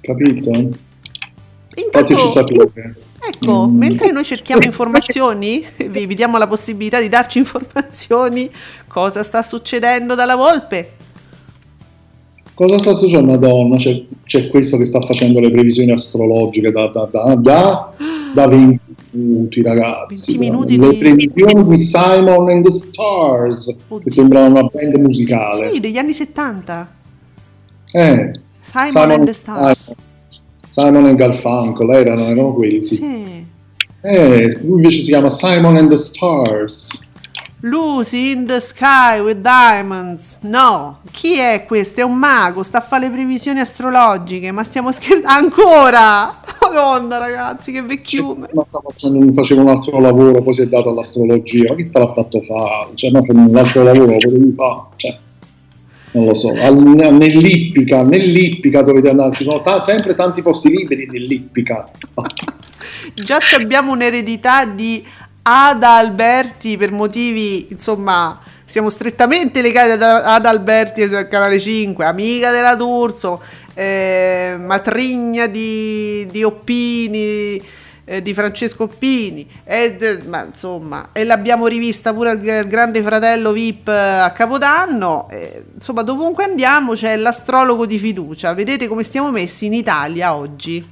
Capito? Intanto, Fateci sapere. Ecco, mm. mentre noi cerchiamo [LAUGHS] informazioni, vi, vi diamo la possibilità di darci informazioni, cosa sta succedendo dalla Volpe? Cosa sta succedendo? Madonna, c'è, c'è, questo che sta facendo le previsioni astrologiche da, da, da, da, da 20 minuti, ragazzi. 20 minuti le di... previsioni di Simon and the Stars, Oddio. che sembra una band musicale. Sì, degli anni 70. Eh, Simon, Simon and the Stars. Simon. And Garfunkel erano, erano quelli, sì. sì. Eh, lui invece si chiama Simon and the Stars. Lucy in the sky with diamonds. No, chi è questo? È un mago, sta a fare le previsioni astrologiche, ma stiamo scherzando ancora. [LAUGHS] Madonna, ragazzi, che vecchiume. Ma facendo, faceva un altro lavoro, poi si è dato all'astrologia. Ma chi te l'ha fatto fare? Cioè, ma un altro lavoro lo potevi fare. Cioè non lo so, nell'Ippica, nell'Ippica dovete andare, ci sono t- sempre tanti posti liberi nell'Ippica. [LAUGHS] Già abbiamo un'eredità di Ada Alberti per motivi, insomma, siamo strettamente legati ad Ada Alberti del canale 5, amica della D'Urso, eh, matrigna di, di Oppini eh, di Francesco Pini, e, ma, insomma, e l'abbiamo rivista pure al Grande Fratello VIP eh, a Capodanno. Eh, insomma, dovunque andiamo c'è l'astrologo di fiducia. Vedete come stiamo messi in Italia oggi?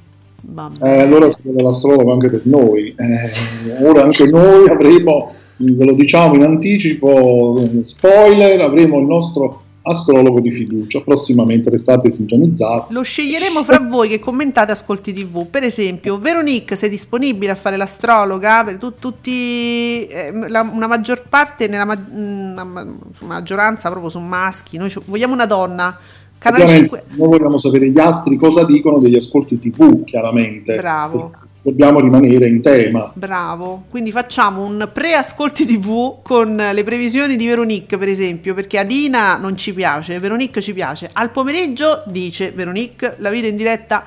Eh, allora c'è l'astrologo anche per noi. Eh, ora anche noi avremo, ve lo diciamo in anticipo, spoiler, avremo il nostro astrologo di fiducia. Prossimamente restate sintonizzati. Lo sceglieremo fra voi che commentate Ascolti TV. Per esempio, Veronique, sei disponibile a fare l'astrologa? Per tu, tutti, eh, la, una maggior parte, nella ma, una maggioranza proprio sono maschi. Noi vogliamo una donna. Canale 5. Noi vogliamo sapere gli astri cosa dicono degli ascolti TV, chiaramente. Bravo dobbiamo rimanere in tema. Bravo, quindi facciamo un pre-ascolti TV con le previsioni di Veronique, per esempio, perché Adina non ci piace, Veronique ci piace. Al pomeriggio dice Veronique, la vita in diretta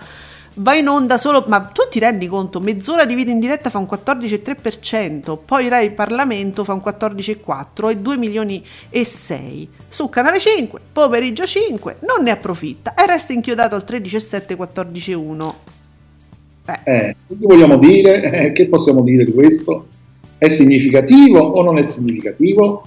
va in onda solo, ma tu ti rendi conto, mezz'ora di vita in diretta fa un 14,3%, poi Rai Parlamento fa un 14,4 e 2 milioni e 6. Su Canale 5, pomeriggio 5, non ne approfitta e resta inchiodato al 13,7 14,1. Eh. Eh, che vogliamo dire? Eh, che possiamo dire di questo? È significativo o non è significativo?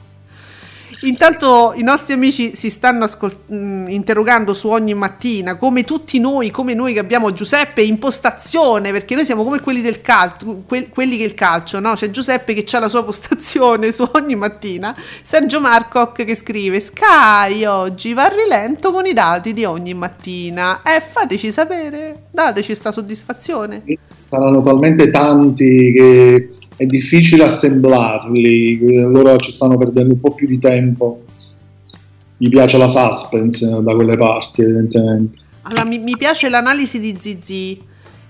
Intanto i nostri amici si stanno ascol- mh, interrogando su ogni mattina, come tutti noi, come noi che abbiamo Giuseppe impostazione, perché noi siamo come quelli del calcio, que- quelli che il calcio, no? C'è Giuseppe che ha la sua postazione [LAUGHS] su ogni mattina, Sergio Marcoc che scrive Sky oggi va a rilento con i dati di ogni mattina. Eh, fateci sapere, dateci sta soddisfazione. Saranno talmente tanti che è difficile assemblarli, allora ci stanno perdendo un po' più di tempo. Mi piace la suspense da quelle parti, evidentemente. Allora, mi, mi piace l'analisi di Zizi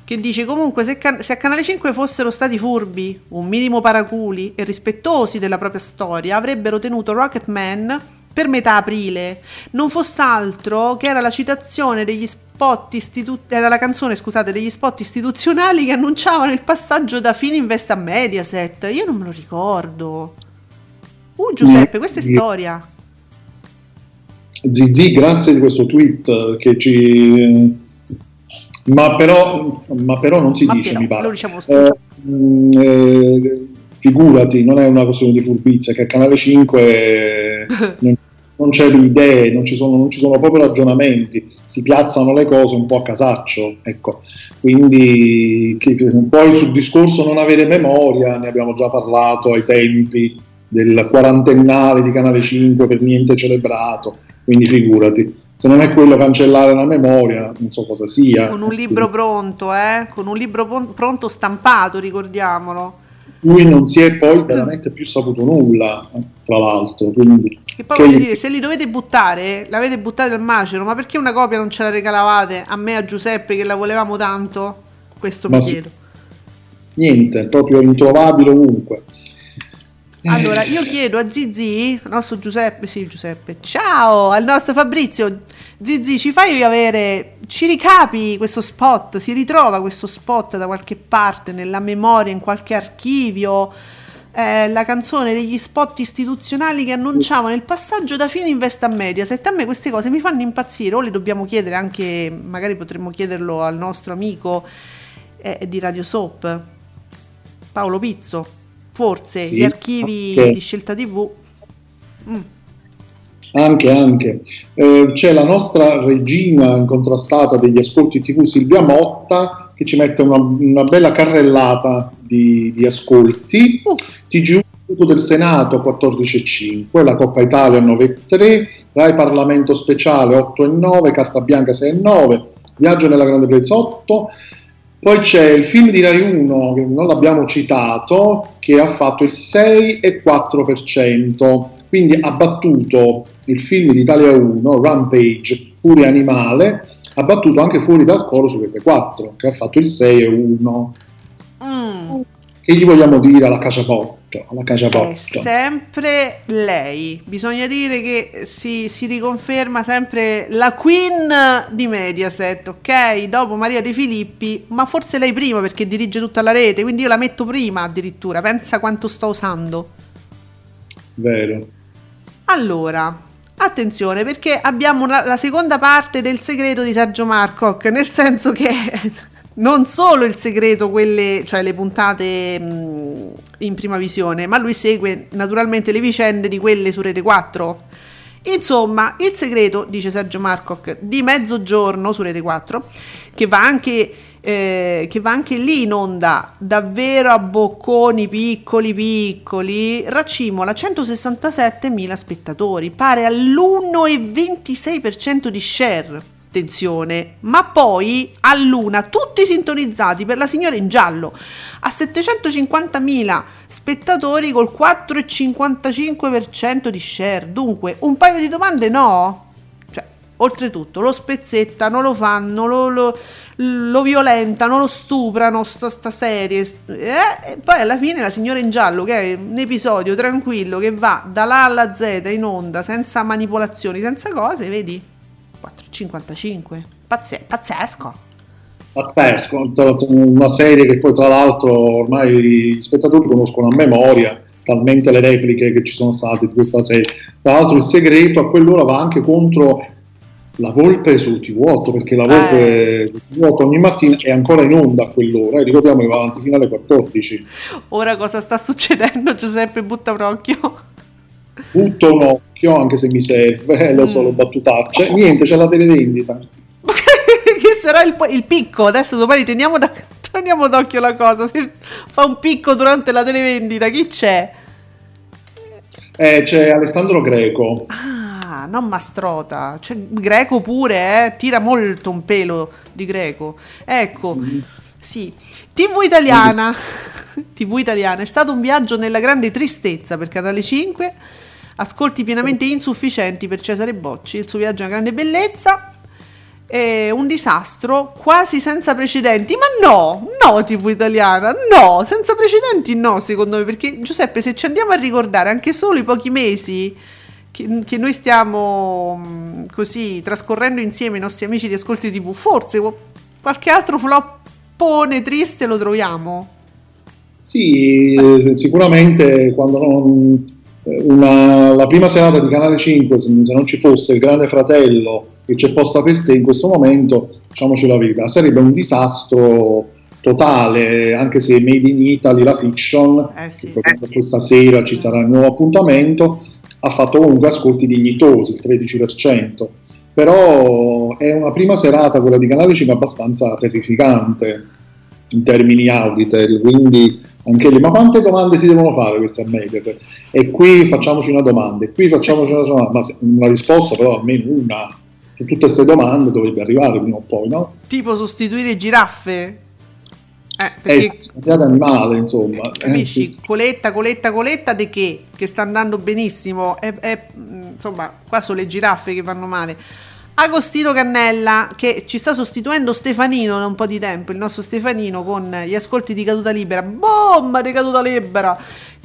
che dice comunque se, can- se, a Canale 5 fossero stati furbi, un minimo paraculi e rispettosi della propria storia, avrebbero tenuto Rocketman per metà aprile. Non fosse altro che era la citazione degli spot istitu- era la canzone, scusate, degli spot istituzionali che annunciavano il passaggio da Fininvest a Mediaset. Io non me lo ricordo. Uh, Giuseppe, questa è storia. Zizi, grazie di questo tweet che ci ma però, ma però non si ma dice, però, mi pare. Diciamo eh, eh, figurati, non è una questione di furbizia, che a Canale 5 [LAUGHS] non, non c'è idee, non ci, sono, non ci, sono, proprio ragionamenti, si piazzano le cose un po' a casaccio. Ecco. Quindi poi sul discorso non avere memoria, ne abbiamo già parlato ai tempi del quarantennale di Canale 5 per niente celebrato, quindi figurati se non è quello cancellare la memoria, non so cosa sia. Con un libro pronto, eh? Con un libro pronto stampato, ricordiamolo. Lui non si è poi veramente più saputo nulla, tra l'altro. Quindi, che poi che... voglio dire, se li dovete buttare, l'avete buttati al macero, ma perché una copia non ce la regalavate a me e a Giuseppe che la volevamo tanto? Questo ma mi chiedo. Niente, proprio introvabile ovunque. Allora, io chiedo a Zizi, al nostro Giuseppe, sì Giuseppe, ciao, al nostro Fabrizio, Zizi, ci fai avere, ci ricapi questo spot, si ritrova questo spot da qualche parte, nella memoria, in qualche archivio, eh, la canzone degli spot istituzionali che annunciavano il passaggio da fine Invest a Mediaset, a me queste cose mi fanno impazzire, o le dobbiamo chiedere anche, magari potremmo chiederlo al nostro amico eh, di Radio Soap, Paolo Pizzo forse sì, gli archivi okay. di scelta TV. Mm. Anche, anche. Eh, c'è la nostra regina incontrastata degli ascolti TV, Silvia Motta, che ci mette una, una bella carrellata di, di ascolti. Uh. TG1 del Senato 14,5, la Coppa Italia 9,3, Rai Parlamento Speciale 8,9, Carta Bianca 6,9, Viaggio nella Grande Plaza 8, poi c'è il film di Rai 1, che non l'abbiamo citato, che ha fatto il 6,4%, quindi ha battuto il film di Italia 1, Rampage, Furia Animale, ha battuto anche Fuori dal Coro su Rete 4, che ha fatto il 6,1%. Mm. Che gli vogliamo dire alla Cacciapotto? Alla Cacciapotto. È sempre lei. Bisogna dire che si, si, riconferma sempre la queen di Mediaset, ok? Dopo Maria De Filippi, ma forse lei prima perché dirige tutta la rete, quindi io la metto prima addirittura. Pensa quanto sto usando. Vero. Allora, attenzione perché abbiamo la, la seconda parte del segreto di Sergio Marcoc, nel senso che [LAUGHS] non solo il segreto, quelle, cioè le puntate mh, in prima visione, ma lui segue naturalmente le vicende di quelle su Rete 4. Insomma, il segreto, dice Sergio Marcoc, di mezzogiorno su Rete 4, che va anche, eh, che va anche lì in onda, davvero a bocconi piccoli piccoli, raccimola 167.000 spettatori, pare all'1,26% di share attenzione, ma poi a Luna tutti sintonizzati per la signora in giallo a 750.000 spettatori col 4,55% di share. Dunque, un paio di domande no? Cioè, oltretutto lo spezzettano, lo fanno, lo, lo, lo violentano, lo stuprano, sta, sta serie. Eh, e poi alla fine la signora in giallo, che è un episodio tranquillo che va dalla A alla Z in onda senza manipolazioni, senza cose, vedi? 4,55. Pazze- pazzesco. Pazzesco, una serie che poi tra l'altro ormai gli spettatori conoscono a memoria, talmente le repliche che ci sono state di questa serie. Tra l'altro il segreto a quell'ora va anche contro la Volpe sul TV8 perché la Volpe eh. sul TV8 ogni mattina è ancora in onda a quell'ora e ricordiamo che va avanti fino alle 14 ora cosa sta succedendo [LAUGHS] Giuseppe butta un occhio butto un occhio anche se mi serve, lo so, Mm. le battutacce. Niente, c'è la televendita. [LAUGHS] che sarà il, il picco. Adesso domani teniamo, da- teniamo d'occhio la cosa. Se fa un picco durante la televendita, chi c'è? Eh, c'è Alessandro Greco. Ah, non Mastrota. C'è Greco pure, eh. Tira molto un pelo di Greco. Ecco, sì. TV italiana. [LAUGHS] TV italiana. È stato un viaggio nella grande tristezza per Canale 5. Ascolti pienamente insufficienti per Cesare Bocci. Il suo viaggio è una grande bellezza. È un disastro quasi senza precedenti. Ma no, no, TV italiana, no, senza precedenti no, secondo me. Perché Giuseppe, se ci andiamo a ricordare anche solo i pochi mesi che, che noi stiamo mh, così trascorrendo insieme i nostri amici di Ascolti TV, forse qu- qualche altro floppone triste lo troviamo. Sì, eh, sicuramente quando non- eh, una- la prima serata di Canale 5, se non ci fosse il Grande Fratello che c'è posta per te in questo momento, diciamoci la verità, sarebbe un disastro totale, anche se Made in Italy, la fiction, Eh sì. che penso questa sera ci sarà il nuovo appuntamento, ha fatto comunque ascolti dignitosi, il 13%, però è una prima serata, quella di Canale 5, abbastanza terrificante in termini auditor, quindi anche lì, ma quante domande si devono fare queste a Mediaset? E qui facciamoci una domanda, e qui facciamoci una domanda, ma una risposta però almeno una su tutte queste domande dovrebbe arrivare prima o poi, no? Tipo sostituire giraffe. Eh, È perché cambiato animale, insomma. eh, capisci? sì. Coletta, coletta, coletta di che? Che sta andando benissimo. È- è, mh, insomma, qua sono le giraffe che vanno male. Agostino Cannella che ci sta sostituendo Stefanino da un po' di tempo, il nostro Stefanino con gli ascolti di caduta libera, bomba di caduta libera,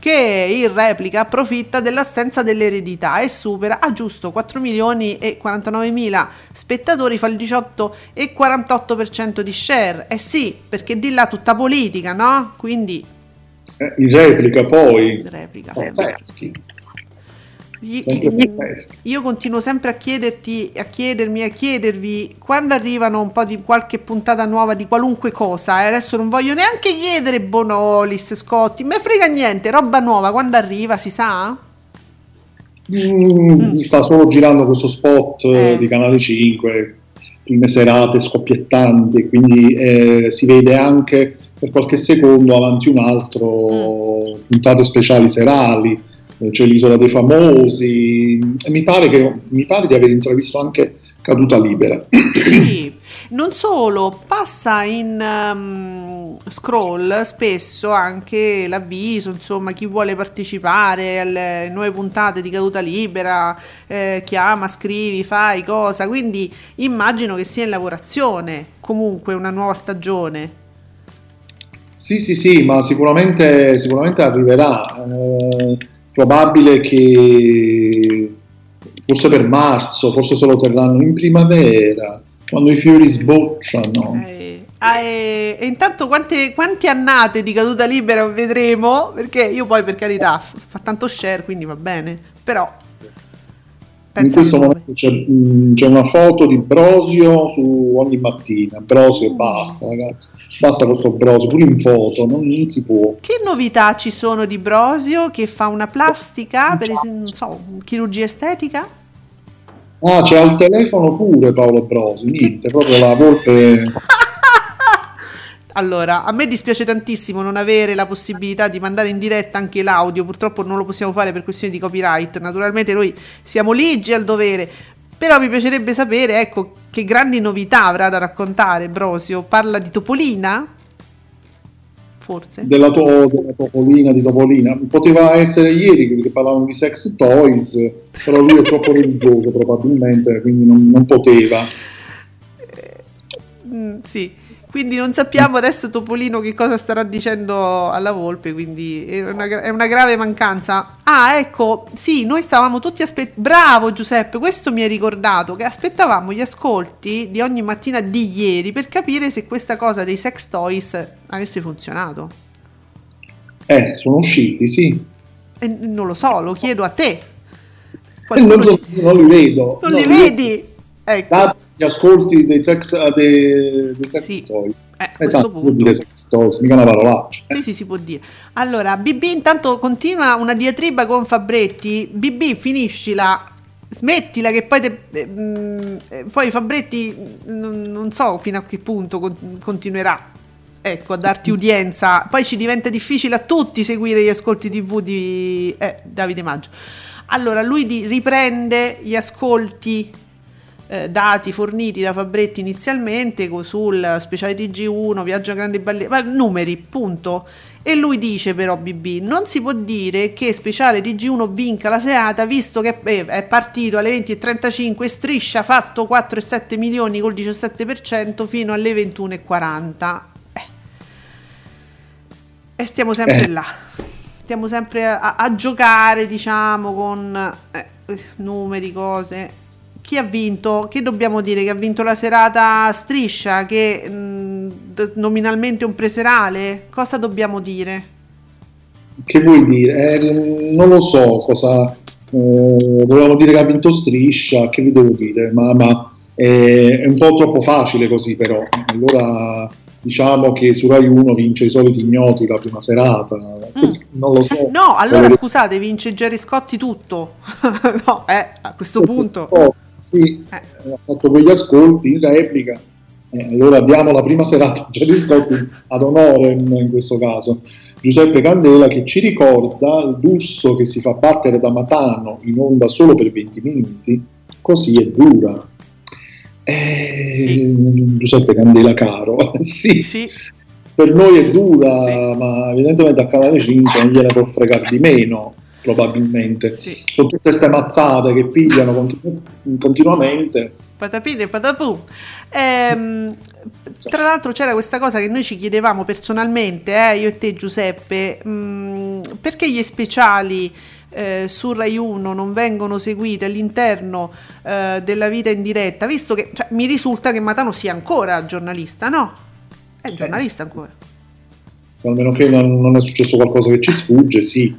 che in replica approfitta dell'assenza dell'eredità e supera a giusto 4 milioni e 49 mila spettatori, fa il 18 e 48% di share. Eh sì, perché di là tutta politica, no? Quindi Eh, in replica poi, replica. pazzeschi, Io, continuo sempre a chiederti, a chiedermi, a chiedervi quando arrivano un po' di qualche puntata nuova di qualunque cosa. E adesso non voglio neanche chiedere Bonolis, Scotti, me frega niente, roba nuova quando arriva, si sa? Mm, sta solo girando questo spot eh, Eh. di Canale 5, prime serate scoppiettanti, quindi eh, si vede anche per qualche secondo avanti un altro, puntate speciali serali, eh, c'è l'isola dei famosi, e mi pare, che, mi pare di aver intravisto anche Caduta Libera. Sì, non solo, passa in ehm, scroll spesso anche l'avviso, insomma, chi vuole partecipare alle nuove puntate di Caduta Libera, eh, chiama, scrivi, fai cosa, quindi immagino che sia in lavorazione comunque una nuova stagione. Sì, sì, sì, ma sicuramente, sicuramente arriverà. Eh, probabile che forse per marzo, forse se lo terranno in primavera, quando i fiori sbocciano. Eh, ah, e, intanto quante, quante annate di Caduta Libera vedremo, perché io poi per carità fa tanto share, quindi va bene, però... In pensa questo momento c'è, mh, c'è una foto di Brosio su ogni mattina. Brosio e basta, ragazzi. Basta questo Brosio, pure in foto, non, non si può. Che novità ci sono di Brosio che fa una plastica, per esempio, non so, chirurgia estetica? Ah, c'è al telefono pure Paolo Brosio, niente, proprio la volpe. [LAUGHS] Allora, a me dispiace tantissimo non avere la possibilità di mandare in diretta anche l'audio, purtroppo non lo possiamo fare per questioni di copyright, naturalmente noi siamo ligi al dovere, però mi piacerebbe sapere, ecco, che grandi novità avrà da raccontare Brosio, parla di Topolina? Forse? della, to- della Topolina di Topolina. Poteva essere ieri che parlavano di sex toys, però lui è troppo [LAUGHS] religioso probabilmente, quindi non, non poteva. Mm, sì, quindi non sappiamo adesso Topolino che cosa starà dicendo alla Volpe, quindi è una, è una grave mancanza. Ah, ecco, sì, noi stavamo tutti aspettando. Bravo Giuseppe, questo mi hai ricordato che aspettavamo gli ascolti di ogni mattina di ieri per capire se questa cosa dei sex toys avesse funzionato. Eh, sono usciti, sì. E non lo so, lo chiedo a te. Eh, non, so- non li vedo. non No, li io- vedi? Ecco. Gli ascolti dei sex, eh, dei, dei sex Sì. toys. Eh, a Eh, questo tanto punto. dire sextoys, mica una parolaccia. Sì, sì, si può dire. Allora, BB intanto continua una diatriba con Fabretti. BB, finiscila, smettila che poi, te- eh, mm, poi Fabretti mm, non, non so fino a che punto con- continuerà. Ecco, a darti udienza. Poi ci diventa difficile a tutti seguire gli ascolti TV di eh, Davide Maggio. Allora, lui di- riprende gli ascolti eh, dati forniti da Fabretti inizialmente sul speciale TG1, Viaggio a grandi balletti, ma numeri, punto. E lui dice però BB, non si può dire che speciale TG1 vinca la serata visto che eh, è partito alle 20.35 striscia, fatto 4,7 milioni col 17% fino alle 21.40. Eh. E stiamo sempre Eh. là. Stiamo sempre a, a giocare, diciamo, con eh, numeri, cose. Chi ha vinto? Che dobbiamo dire? Che ha vinto la serata striscia? Che mh, d- nominalmente è un preserale? Cosa dobbiamo dire? Che vuoi dire? Eh, non lo so cosa. eh, volevamo dire che ha vinto striscia, che vi devo dire? Ma, ma è, è un po' troppo facile così, però. Allora diciamo che su Rai 1 vince i soliti ignoti la prima serata. Non lo so. Mm. No, allora Volevo- scusate, vince Jerry Scotti tutto. [LAUGHS] no, eh, a questo punto. Oh, sì, Eh. ha fatto quegli ascolti in replica. Eh, allora diamo la prima serata a Jerry Scotti ad onore in, in questo caso. Giuseppe Candela che ci ricorda il D'Urso che si fa battere da Matano in onda solo per 20 minuti, così è dura. Eh, Giuseppe Candela caro, [LAUGHS] sì, Sì, per noi è dura, ma evidentemente a Canale 5 non gliene può fregare di meno, probabilmente sì. con tutte queste mazzate che pigliano continu- continuamente. Patapine e patapù. Ehm, tra l'altro c'era questa cosa che noi ci chiedevamo personalmente, eh, io e te Giuseppe, mh, perché gli speciali eh, su Rai 1 non vengono seguiti all'interno eh, della vita in diretta, visto che cioè, mi risulta che Matano sia ancora giornalista, no? È giornalista ancora. Se almeno che non, non è successo qualcosa che ci sfugge, sì,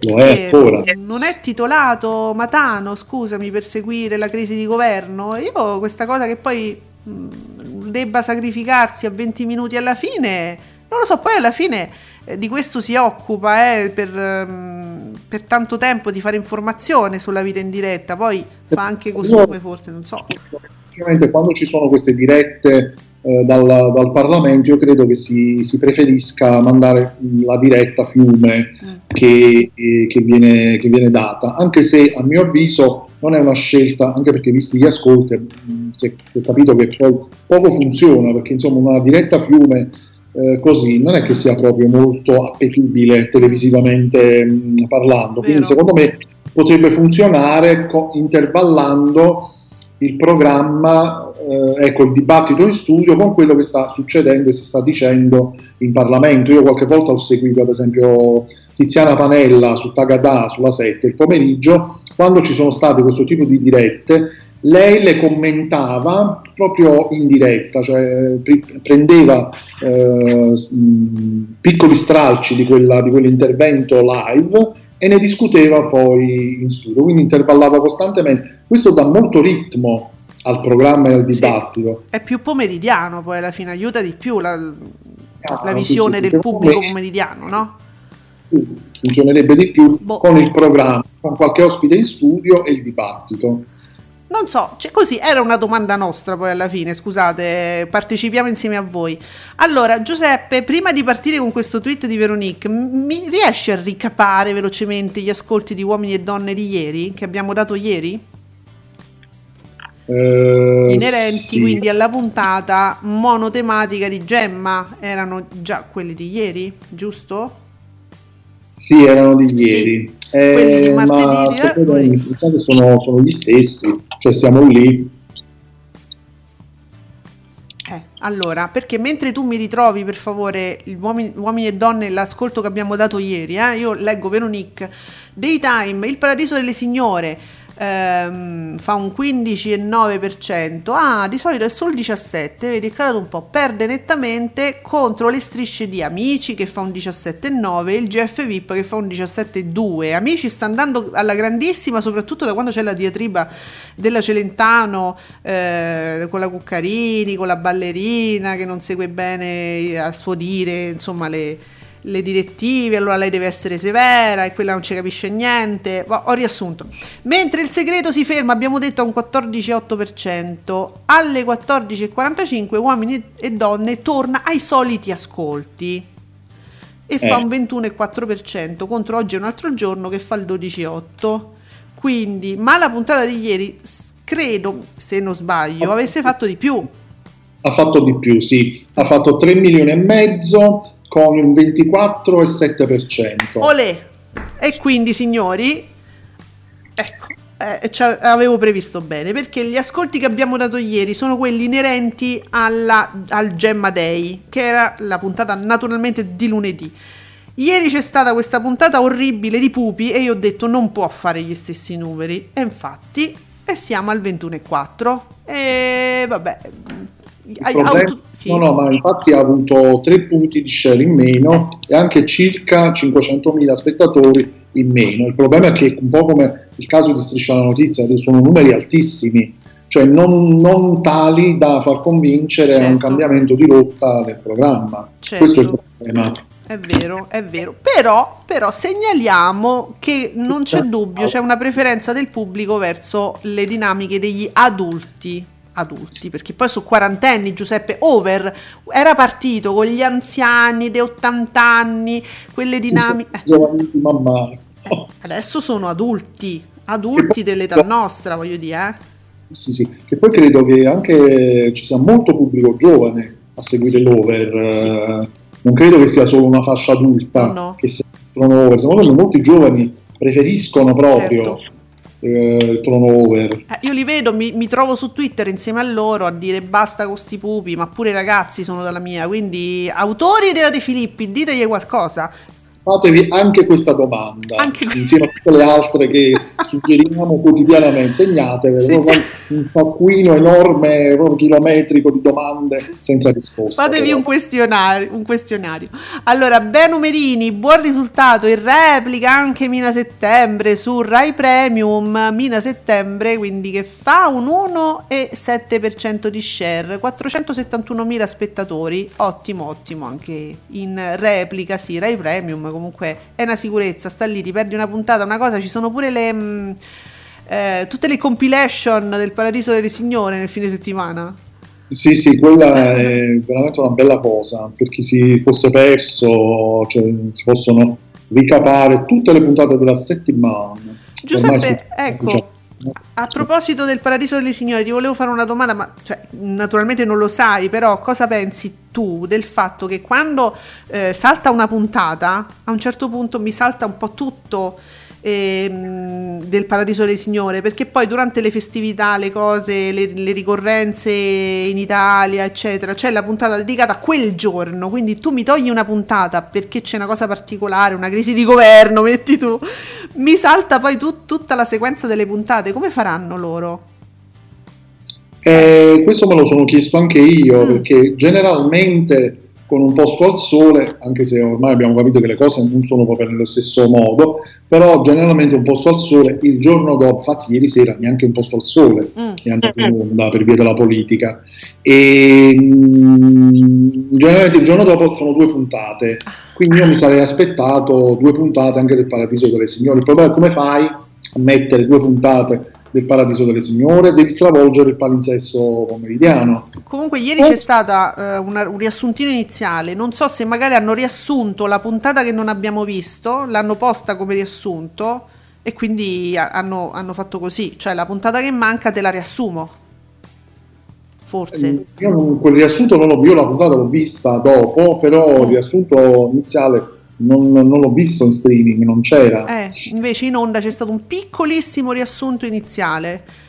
lo è ancora. Non è titolato Matano, scusami, per seguire la crisi di governo. Io questa cosa che poi debba sacrificarsi a 20 minuti alla fine, non lo so, poi alla fine eh, di questo si occupa eh, per, ehm, per tanto tempo di fare informazione sulla vita in diretta, poi fa anche costume forse, non so. Quando ci sono queste dirette eh, dal, dal Parlamento, io credo che si, si preferisca mandare la diretta a fiume. Che, eh, che viene, che viene data, anche se a mio avviso non è una scelta, anche perché visti gli ascolti, mh, si è capito che poi poco funziona, perché insomma una diretta a fiume eh, così non è che sia proprio molto appetibile televisivamente mh, parlando, quindi Vero. secondo me potrebbe funzionare co- intervallando il programma, eh, ecco il dibattito in studio con quello che sta succedendo e si sta dicendo in Parlamento. Io qualche volta ho seguito ad esempio Tiziana Panella su Tagadà sulla 7 il pomeriggio, quando ci sono state questo tipo di dirette, lei le commentava proprio in diretta, cioè prendeva eh, piccoli stralci di, quella- di quell'intervento live e ne discuteva poi in studio, quindi intervallava costantemente. Questo dà molto ritmo al programma e al Sì. dibattito. È più pomeridiano poi alla fine, aiuta di più la, la Ah, visione sì, sì, sì, del pubblico me- pomeridiano, no? Funzionerebbe di più Boh. con il programma, con qualche ospite in studio e il dibattito. Non so, cioè così era una domanda nostra poi alla fine, scusate, partecipiamo insieme a voi. Allora, Giuseppe, prima di partire con questo tweet di Veronique, mi riesci a ricapare velocemente gli ascolti di uomini e donne di ieri, che abbiamo dato ieri? Eh, Inerenti sì. quindi alla puntata monotematica di Gemma, erano già quelli di ieri, giusto? Sì, erano di ieri. Eh, quelli di ma martedì, sto eh, sono, sono gli stessi, cioè siamo lì. Eh, allora, perché mentre tu mi ritrovi per favore uomini, uomini e donne l'ascolto che abbiamo dato ieri, eh, io leggo Veronique, Daytime, Il Paradiso delle Signore, ehm, fa un 15,9%. Ah, di solito è solo 17, vedi, è calato un po'. Perde nettamente contro le strisce di Amici che fa un 17,9 e il GF VIP che fa un 17,2. Amici sta andando alla grandissima, soprattutto da quando c'è la diatriba della Celentano eh, con la Cuccarini, con la ballerina che non segue bene a suo dire, insomma, le le direttive, allora lei deve essere severa e quella non ci capisce niente. ho riassunto. Mentre il segreto si ferma, abbiamo detto a un 14,8%, alle 14,45 uomini e donne torna ai soliti ascolti e eh. fa un 21,4% contro oggi è un altro giorno che fa il 12,8%. Quindi, ma la puntata di ieri, credo, se non sbaglio, avesse fatto di più. Ha fatto di più, sì. Ha fatto 3 milioni e mezzo con il 24,7%. Olè! E quindi, signori, ecco, eh, avevo previsto bene, perché gli ascolti che abbiamo dato ieri sono quelli inerenti alla, al Gemma Day, che era la puntata naturalmente di lunedì. Ieri c'è stata questa puntata orribile di Pupi e io ho detto non può fare gli stessi numeri. E infatti, e siamo al 21,4. E vabbè, Problema, sì. No, no, ma infatti ha avuto tre punti di share in meno e anche circa 500.000 spettatori in meno. Il problema è che un po' come il caso di Striscia la Notizia, sono numeri altissimi, cioè non, non tali da far convincere certo. a un cambiamento di rotta del programma. Certo. Questo è il problema. È vero, è vero. Però, però, segnaliamo che non c'è dubbio, c'è una preferenza del pubblico verso le dinamiche degli adulti adulti, perché poi su quarantenni Giuseppe Over era partito con gli anziani dei 80 anni, quelle dinamiche... Sì, eh. eh, adesso sono adulti, adulti dell'età nostra, voglio dire. Eh. Sì, sì, che poi credo che anche ci sia molto pubblico giovane a seguire l'over, sì. non credo che sia solo una fascia adulta no, no. che seguono over, secondo me molti giovani preferiscono proprio... Certo eh, turnover. Eh, io li vedo, mi, mi, trovo su Twitter insieme a loro a dire basta con sti pupi, ma pure i ragazzi sono dalla mia, quindi autori della De Filippi, ditegli qualcosa fatevi anche questa domanda anche insieme a tutte le altre che [LAUGHS] suggeriamo quotidianamente. Segnatevele sì. un taccuino enorme proprio chilometrico di domande senza risposta fatevi un questionario, un questionario. Allora Ben Numerini buon risultato. In replica anche Mina Settembre su Rai Premium. Mina Settembre quindi che fa un 1,7% di share. 471.000 spettatori. Ottimo ottimo anche in replica sì Rai Premium comunque è una sicurezza, sta lì, ti perdi una puntata, una cosa, ci sono pure le... Mh, mm, eh, tutte le compilation del Paradiso delle Signore nel fine settimana. Sì, sì, quella è veramente una bella cosa, per chi si fosse perso, cioè, si possono ricapare tutte le puntate della settimana. Giuseppe, ecco, a proposito del Paradiso delle Signore, ti volevo fare una domanda, ma cioè, naturalmente non lo sai, però cosa pensi tu del fatto che quando eh, salta una puntata, a un certo punto mi salta un po' tutto ehm, del Paradiso delle Signore, perché poi durante le festività, le cose, le, le, ricorrenze in Italia, eccetera, c'è la puntata dedicata a quel giorno, quindi tu mi togli una puntata perché c'è una cosa particolare, una crisi di governo, metti tu, mi salta poi tu, tutta la sequenza delle puntate, come faranno loro? Eh, questo me lo sono chiesto anche io, mm. perché generalmente con un posto al sole, anche se ormai abbiamo capito che le cose non sono proprio nello stesso modo, però generalmente un posto al sole il giorno dopo, infatti ieri sera neanche un posto al sole mm. è andato in onda per via della politica. E mm, generalmente il giorno dopo sono due puntate, quindi io mi sarei aspettato due puntate anche del Paradiso delle Signore, il problema è come fai a mettere due puntate del Paradiso delle Signore, devi stravolgere il palinsesto pomeridiano. Comunque ieri c'è stato uh, un riassuntino iniziale, non so se magari hanno riassunto la puntata che non abbiamo visto, l'hanno posta come riassunto e quindi hanno, hanno fatto così, cioè la puntata che manca te la riassumo. Forse. Eh, io quel riassunto non l'ho, io la puntata l'ho vista dopo, però il riassunto iniziale non, non, l'ho visto in streaming, non c'era. Eh, invece in onda c'è stato un piccolissimo riassunto iniziale.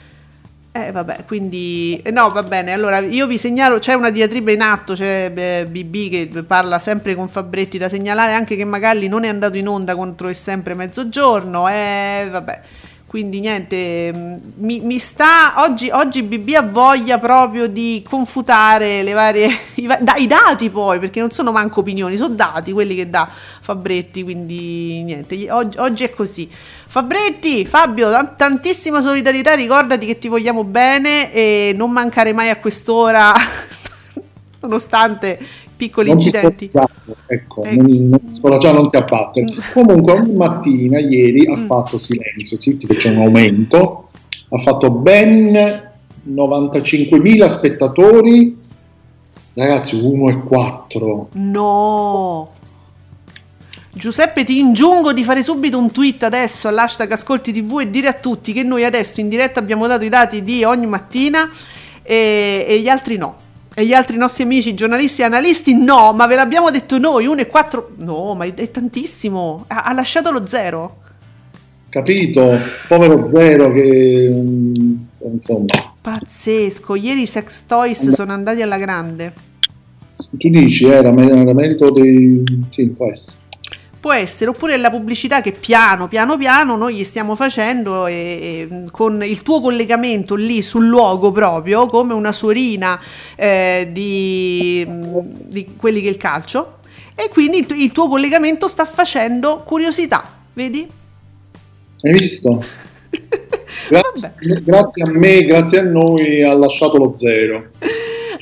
Eh, vabbè, quindi eh, no, va bene. Allora io vi segnalo: c'è una diatriba in atto. C'è BB che parla sempre con Fabretti da segnalare anche che Magalli non è andato in onda contro è sempre mezzogiorno. Eh, vabbè. Quindi niente, mm, mi, mi sta oggi, oggi BB ha voglia proprio di confutare le varie i, da, i, dati poi, perché non sono manco opinioni, sono dati quelli che dà Fabretti, quindi niente, oggi, oggi è così. Fabretti, Fabio, t- tantissima solidarietà, ricordati che ti vogliamo bene e non mancare mai a quest'ora, [LAUGHS] nonostante piccoli non incidenti. Ti ecco, ecco. Non, non, non ti abbattere. Mm. Comunque ogni mattina, ieri, mm. ha fatto silenzio, zitti che c'è un aumento, ha fatto ben 95.000 spettatori, ragazzi 1 e 4. No! Giuseppe ti ingiungo di fare subito un tweet adesso all'hashtag Ascolti TV e dire a tutti che noi adesso in diretta abbiamo dato i dati di ogni mattina e, e gli altri no. E gli altri nostri amici, giornalisti e analisti, no, ma ve l'abbiamo detto noi, 1 e 4, no, ma è, tantissimo, ha, ha, lasciato lo zero. Capito, povero zero che, mm, insomma... Pazzesco, ieri i sex toys And... sono andati alla grande. Tu dici, era merito dei... sì, può essere può essere, oppure la pubblicità che piano piano piano noi gli stiamo facendo e, e, con il tuo collegamento lì sul luogo proprio, come una suorina eh, di, di, quelli che è il calcio, e quindi il, il tuo collegamento sta facendo curiosità, vedi? Hai visto? [LAUGHS] grazie, grazie a me, grazie a noi ha lasciato lo zero.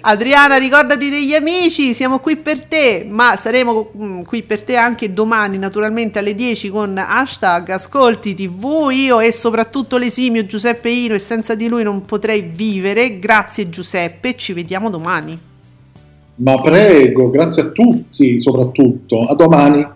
Adriana, ricordati degli amici, siamo qui per te, ma saremo mm, qui per te anche domani, naturalmente alle 10 con hashtag Ascolti TV, io e soprattutto l'esimio Giuseppe Ino e senza di lui non potrei vivere. Grazie Giuseppe, ci vediamo domani. Ma prego, grazie a tutti soprattutto. A domani.